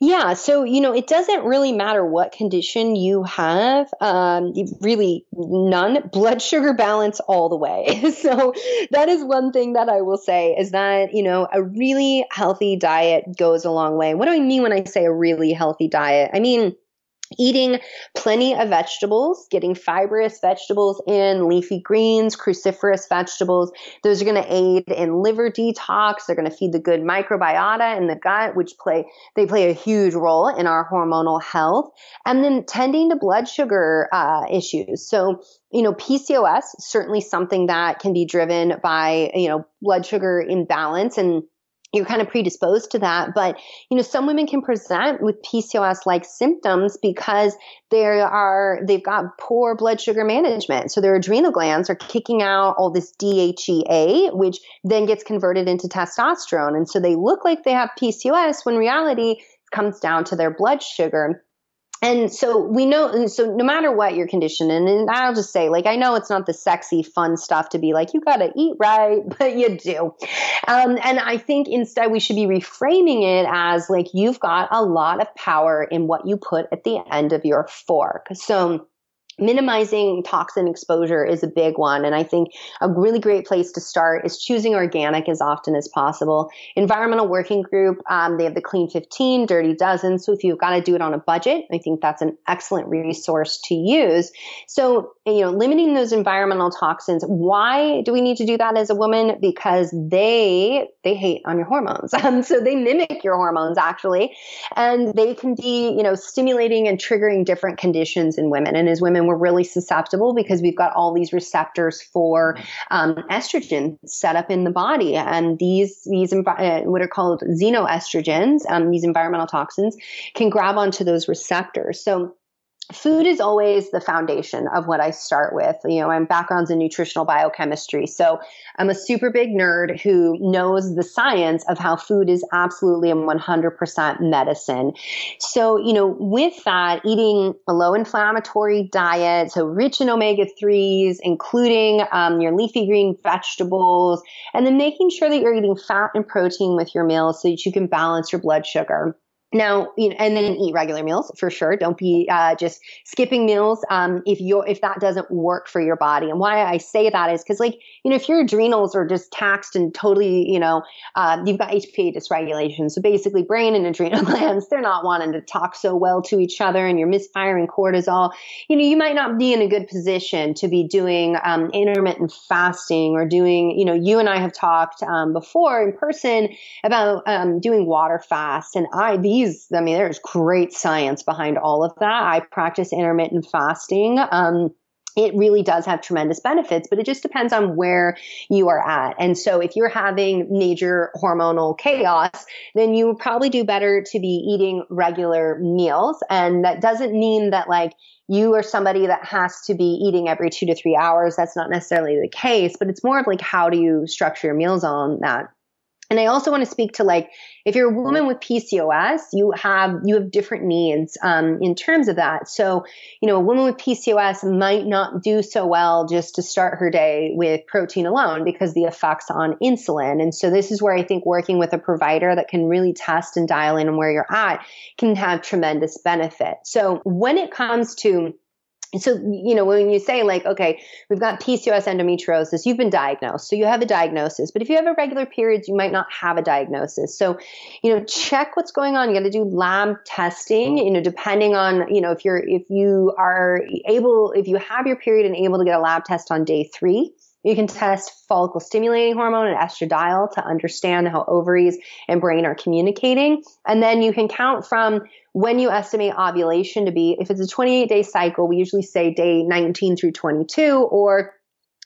Yeah, so you know, it doesn't really matter what condition you have. Um, really, none. Blood sugar balance all the way. so that is one thing that I will say is that you know a really healthy diet goes a long way. What do I mean when I say a really healthy diet? I mean eating plenty of vegetables, getting fibrous vegetables in, leafy greens, cruciferous vegetables. Those are going to aid in liver detox. They're going to feed the good microbiota in the gut, which play, they play a huge role in our hormonal health. And then tending to blood sugar uh, issues. So, you know, PCOS, certainly something that can be driven by, you know, blood sugar imbalance and you're kind of predisposed to that. But, you know, some women can present with PCOS like symptoms because they are, they've got poor blood sugar management. So their adrenal glands are kicking out all this DHEA, which then gets converted into testosterone. And so they look like they have PCOS when reality comes down to their blood sugar. And so we know, so no matter what your condition, and, and I'll just say, like, I know it's not the sexy, fun stuff to be like, you got to eat right, but you do. Um, and I think instead we should be reframing it as like, you've got a lot of power in what you put at the end of your fork. So, minimizing toxin exposure is a big one. And I think a really great place to start is choosing organic as often as possible. Environmental Working Group, um, they have the Clean 15, Dirty Dozen. So if you've got to do it on a budget, I think that's an excellent resource to use. So, you know, limiting those environmental toxins. Why do we need to do that as a woman? Because they, they hate on your hormones. Um, so they mimic your hormones actually, and they can be, you know, stimulating and triggering different conditions in women. And as women, women, we're really susceptible because we've got all these receptors for um, estrogen set up in the body. And these, these, uh, what are called xenoestrogens, um, these environmental toxins can grab onto those receptors. So food is always the foundation of what I start with. You know, my background's in nutritional biochemistry. So I'm a super big nerd who knows the science of how food is absolutely a 100% medicine. So, you know, with that, eating a low inflammatory diet, so rich in omega 3s, including um, your leafy green vegetables, and then making sure that you're eating fat and protein with your meals so that you can balance your blood sugar. Now, you know, and then eat regular meals for sure. Don't be uh, just skipping meals um, if you if that doesn't work for your body. And why I say that is because, like, you know, if your adrenals are just taxed and totally, you know, uh, you've got HPA dysregulation. So basically, brain and adrenal glands they're not wanting to talk so well to each other, and you're misfiring cortisol. You know, you might not be in a good position to be doing um, intermittent fasting or doing. You know, you and I have talked um, before in person about um, doing water fast, and I these I mean, there's great science behind all of that. I practice intermittent fasting. Um, it really does have tremendous benefits, but it just depends on where you are at. And so if you're having major hormonal chaos, then you probably do better to be eating regular meals. And that doesn't mean that like you are somebody that has to be eating every two to three hours. That's not necessarily the case, but it's more of like how do you structure your meals on that. And I also want to speak to like if you're a woman with PCOS, you have you have different needs um, in terms of that. So you know, a woman with PCOS might not do so well just to start her day with protein alone because the effects on insulin. And so this is where I think working with a provider that can really test and dial in on where you're at can have tremendous benefit. So when it comes to so, you know, when you say like, okay, we've got PCOS endometriosis, you've been diagnosed. So you have a diagnosis. But if you have irregular periods, you might not have a diagnosis. So, you know, check what's going on. You got to do lab testing, you know, depending on, you know, if you're, if you are able, if you have your period and able to get a lab test on day three, you can test follicle stimulating hormone and estradiol to understand how ovaries and brain are communicating. And then you can count from when you estimate ovulation to be, if it's a 28 day cycle, we usually say day 19 through 22 or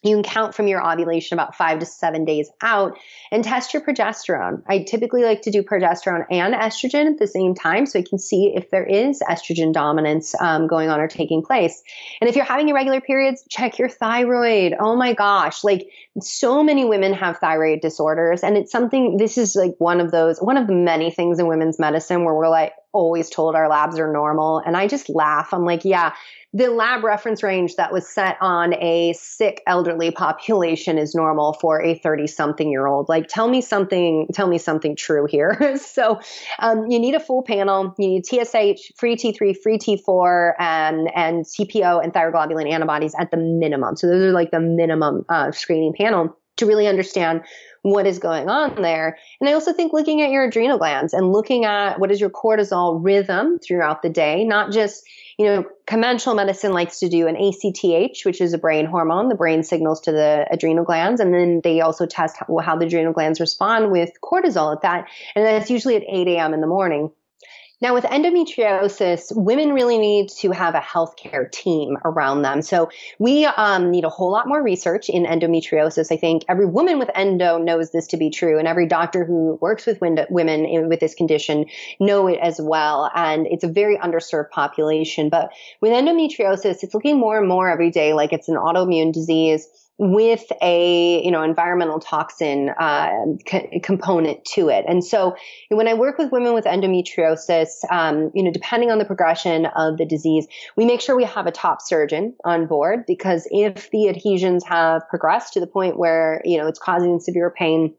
you can count from your ovulation about five to seven days out and test your progesterone. I typically like to do progesterone and estrogen at the same time so I can see if there is estrogen dominance um, going on or taking place. And if you're having irregular periods, check your thyroid. Oh my gosh, like so many women have thyroid disorders. And it's something, this is like one of those, one of the many things in women's medicine where we're like, always told our labs are normal. And I just laugh. I'm like, yeah, the lab reference range that was set on a sick elderly population is normal for a 30 something year old. Like, tell me something, tell me something true here. so, um, you need a full panel. You need TSH, free T3, free T4, and, and TPO and thyroglobulin antibodies at the minimum. So, those are like the minimum uh, screening panel to really understand what is going on there. And I also think looking at your adrenal glands and looking at what is your cortisol rhythm throughout the day, not just you know, conventional medicine likes to do an ACTH, which is a brain hormone. The brain signals to the adrenal glands, and then they also test how, how the adrenal glands respond with cortisol at that. And that's usually at 8 a.m. in the morning. Now, with endometriosis, women really need to have a healthcare team around them. So we um, need a whole lot more research in endometriosis. I think every woman with endo knows this to be true, and every doctor who works with women in, with this condition know it as well. And it's a very underserved population. But with endometriosis, it's looking more and more every day like it's an autoimmune disease with a you know environmental toxin uh, component to it. And so when i work with women with endometriosis um, you know depending on the progression of the disease we make sure we have a top surgeon on board because if the adhesions have progressed to the point where you know it's causing severe pain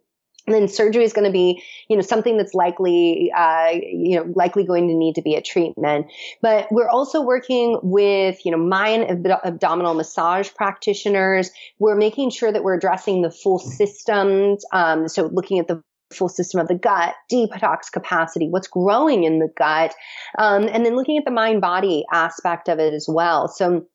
then surgery is going to be, you know, something that's likely, uh, you know, likely going to need to be a treatment. But we're also working with, you know, Mayan ab- abdominal massage practitioners. We're making sure that we're addressing the full systems. Um, so looking at the full system of the gut, detox capacity, what's growing in the gut, um, and then looking at the mind body aspect of it as well. So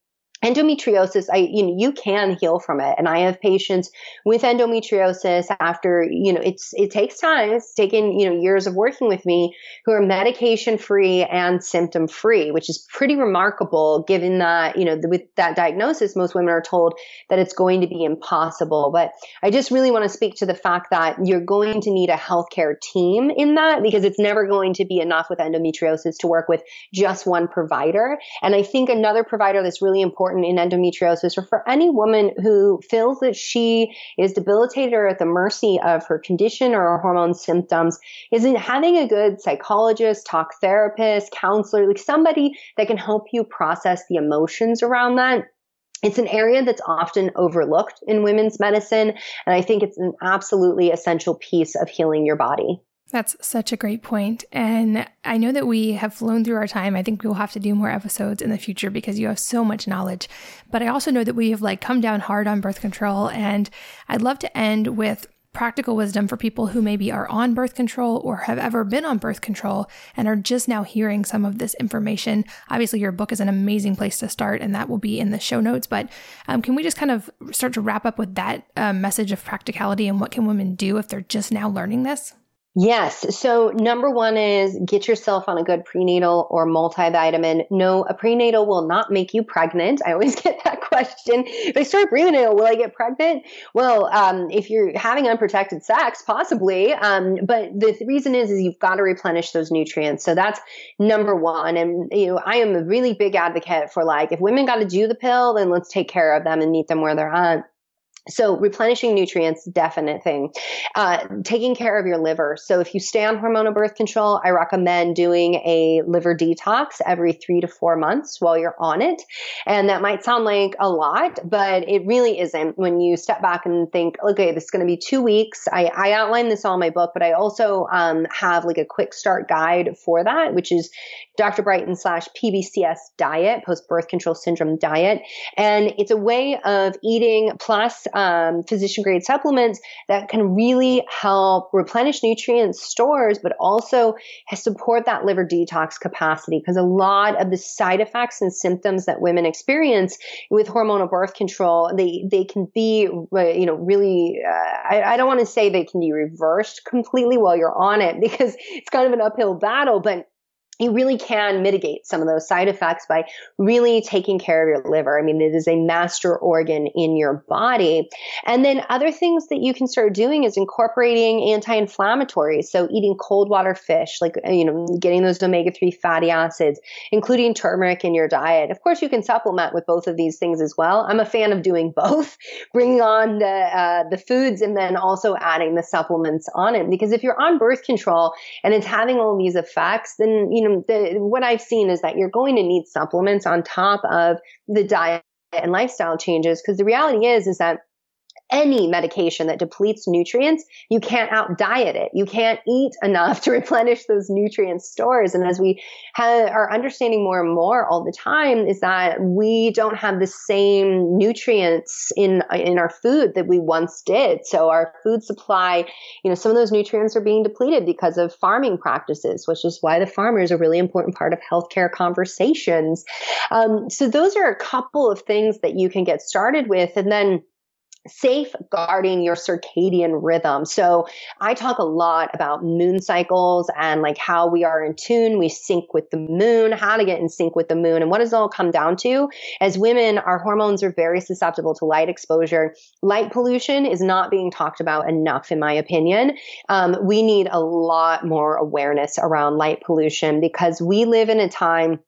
endometriosis i you know you can heal from it. And i have patients with endometriosis after you know it's it takes time. It's taken you know years of working with me who are medication free and symptom free which is pretty remarkable given that you know with that diagnosis most women are told that it's going to be impossible. But i just really want to speak to the fact that you're going to need a healthcare team in that because it's never going to be enough with endometriosis to work with just one provider. And i think another provider that's really important important in endometriosis or for any woman who feels that she is debilitated or at the mercy of her condition or her hormone symptoms is in having a good psychologist, talk therapist, counselor, like somebody that can help you process the emotions around that. It's an area that's often overlooked in women's medicine, and I think it's an absolutely essential piece of healing your body. That's such a great point. And I know that we have flown through our time. I think we'll have to do more episodes in the future because you have so much knowledge. But I also know that we have like come down hard on birth control. And I'd love to end with practical wisdom for people who maybe are on birth control or have ever been on birth control and are just now hearing some of this information. Obviously, your book is an amazing place to start, and that will be in the show notes. But um, can we just kind of start to wrap up with that uh, message of practicality and what can women do if they're just now learning this? Yes. So number one is get yourself on a good prenatal or multivitamin. No, a prenatal will not make you pregnant. I always get that question. If I start prenatal, will I get pregnant? Well, um, if you're having unprotected sex, possibly. Um, but the th- reason is, is you've got to replenish those nutrients. So that's number one. And, you know, I am a really big advocate for like, if women got to do the pill, then let's take care of them and meet them where they're at. So replenishing nutrients, definite thing. Uh, taking care of your liver. So if you stay on hormonal birth control, I recommend doing a liver detox every three to four months while you're on it. And that might sound like a lot, but it really isn't when you step back and think, okay, this is going to be two weeks. I, I outline this all in my book, but I also um, have like a quick start guide for that, which is Dr. Brighten slash PBCS diet, post birth control syndrome diet. And it's a way of eating plus um, physician grade supplements that can really help replenish nutrient stores, but also support that liver detox capacity. Because a lot of the side effects and symptoms that women experience with hormonal birth control, they, they can be, uh, you know, really, uh, I, I don't want to say they can be reversed completely while you're on it because it's kind of an uphill battle, but you really can mitigate some of those side effects by really taking care of your liver. I mean, it is a master organ in your body. And then other things that you can start doing is incorporating anti-inflammatories. So eating cold water fish, like, uh, you know, getting those omega-3 fatty acids, including turmeric in your diet. Of course, you can supplement with both of these things as well. I'm a fan of doing both, bringing on the, uh, the foods and then also adding the supplements on it. Because if you're on birth control and it's having all these effects, then, you know, the, what I've seen is that you're going to need supplements on top of the diet and lifestyle changes because the reality is is that any medication that depletes nutrients, you can't out diet it. You can't eat enough to replenish those nutrient stores. And as we have, are understanding more and more all the time is that we don't have the same nutrients in, in our food that we once did. So our food supply, you know, some of those nutrients are being depleted because of farming practices, which is why the farmer is a really important part of healthcare conversations. Um, so those are a couple of things that you can get started with. And then safeguarding your circadian rhythm. So I talk a lot about moon cycles and like how we are in tune, we sync with the moon, how to get in sync with the moon. And what does it all come down to? As women, our hormones are very susceptible to light exposure. Light pollution is not being talked about enough, in my opinion. Um, we need a lot more awareness around light pollution because we live in a time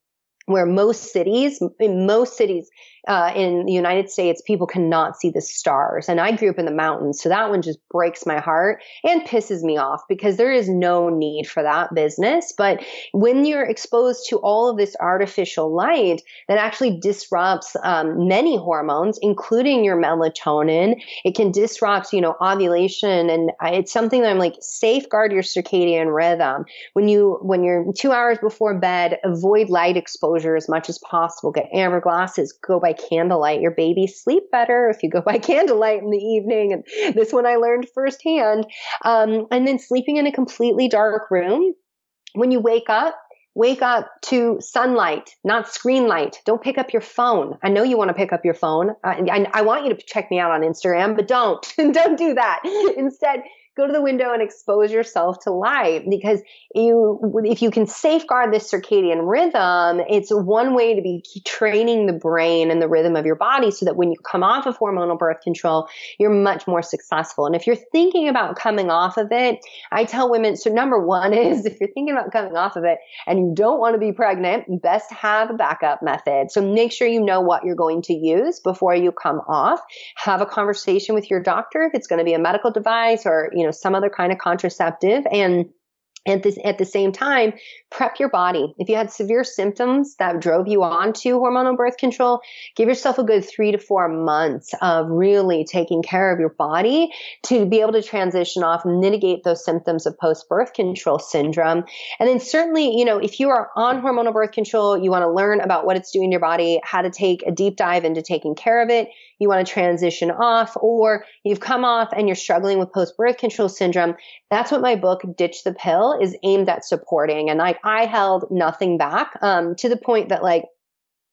where most cities, in most cities, uh, in the United States, people cannot see the stars. And I grew up in the mountains, so that one just breaks my heart and pisses me off because there is no need for that business. But when you're exposed to all of this artificial light that actually disrupts um, many hormones, including your melatonin, it can disrupt, you know, ovulation. And it's something that I'm like, safeguard your circadian rhythm. When you, when you're two hours before bed, avoid light exposure as much as possible. Get amber glasses, go by candlelight. Your babies sleep better if you go by candlelight in the evening. And this one I learned firsthand. Um, and then sleeping in a completely dark room. When you wake up, wake up to sunlight, not screen light. Don't pick up your phone. I know you want to pick up your phone. I, I, want you to check me out on Instagram, but don't. don't do that. Instead, go to the window and expose yourself to light because you if you can safeguard this circadian rhythm it's one way to be training the brain and the rhythm of your body so that when you come off of hormonal birth control you're much more successful. And if you're thinking about coming off of it i tell women so number one is if you're thinking about coming off of it and you don't want to be pregnant best have a backup method. So make sure you know what you're going to use before you come off. Have a conversation with your doctor if it's going to be a medical device or you know some other kind of contraceptive and at this at the same time prep your body. If you had severe symptoms that drove you on to hormonal birth control give yourself a good three to four months of really taking care of your body to be able to transition off and mitigate those symptoms of post birth control syndrome. And then certainly you know if you are on hormonal birth control you want to learn about what it's doing in your body how to take a deep dive into taking care of it you want to transition off or you've come off and you're struggling with post birth control syndrome that's what my book ditch the pill is aimed at supporting. And like I held nothing back um, to the point that like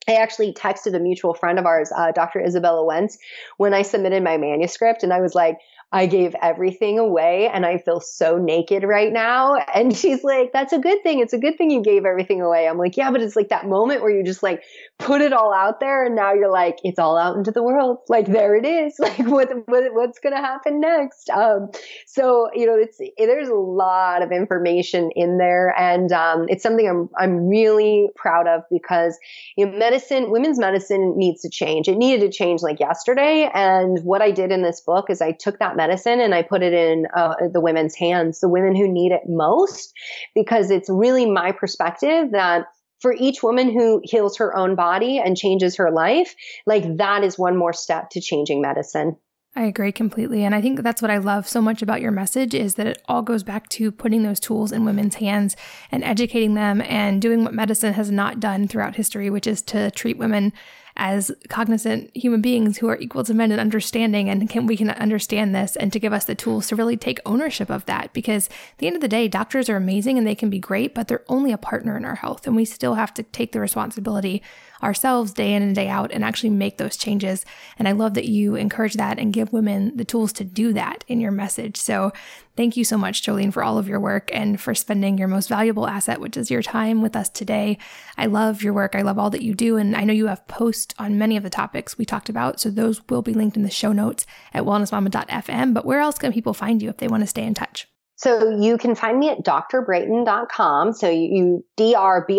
I actually texted a mutual friend of ours, uh, Dr. Izabella Wentz, when I submitted my manuscript, and I was like, I gave everything away and I feel so naked right now. And she's like, that's a good thing. It's a good thing you gave everything away. I'm like, yeah, but it's like that moment where you just like put it all out there and now you're like, it's all out into the world. Like there it is. Like what, what what's going to happen next? Um, so, you know, it's, there's a lot of information in there and, um, it's something I'm, I'm really proud of because, you know, medicine, women's medicine needs to change. It needed to change like yesterday. And what I did in this book is I took that medicine and I put it in uh, the women's hands, the women who need it most, because it's really my perspective that for each woman who heals her own body and changes her life, like that is one more step to changing medicine. I agree completely. And I think that's what I love so much about your message is that it all goes back to putting those tools in women's hands and educating them and doing what medicine has not done throughout history, which is to treat women as cognizant human beings who are equal to men in understanding and can we can understand this and to give us the tools to really take ownership of that because at the end of the day doctors are amazing and they can be great but they're only a partner in our health and we still have to take the responsibility ourselves day in and day out and actually make those changes. And I love that you encourage that and give women the tools to do that in your message. So thank you so much, Jolene, for all of your work and for spending your most valuable asset, which is your time with us today. I love your work. I love all that you do. And I know you have posts on many of the topics we talked about. So those will be linked in the show notes at wellnessmama.fm. But where else can people find you if they want to stay in touch? So you can find me at drbrighten.com. So you, D-R-B-R-I-G-H-T-E-N.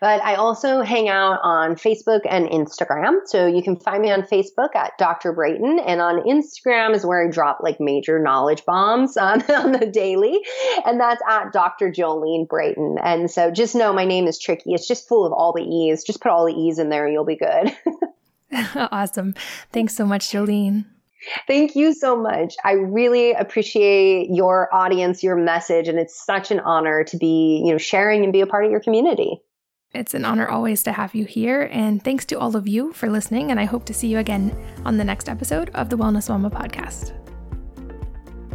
But I also hang out on Facebook and Instagram. So you can find me on Facebook at Dr. Brighten and on Instagram is where I drop like major knowledge bombs on, on the daily. And that's at Dr. Jolene. And so just know my name is tricky. It's just full of all the E's. Just put all the E's in there you'll be good. awesome. Thanks so much, Jolene. Thank you so much. I really appreciate your audience, your message, and it's such an honor to be, you know, sharing and be a part of your community. It's an honor always to have you here, and thanks to all of you for listening. And I hope to see you again on the next episode of the Wellness Mama podcast.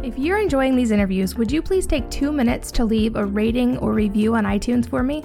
If you're enjoying these interviews, would you please take two minutes to leave a rating or review on iTunes for me?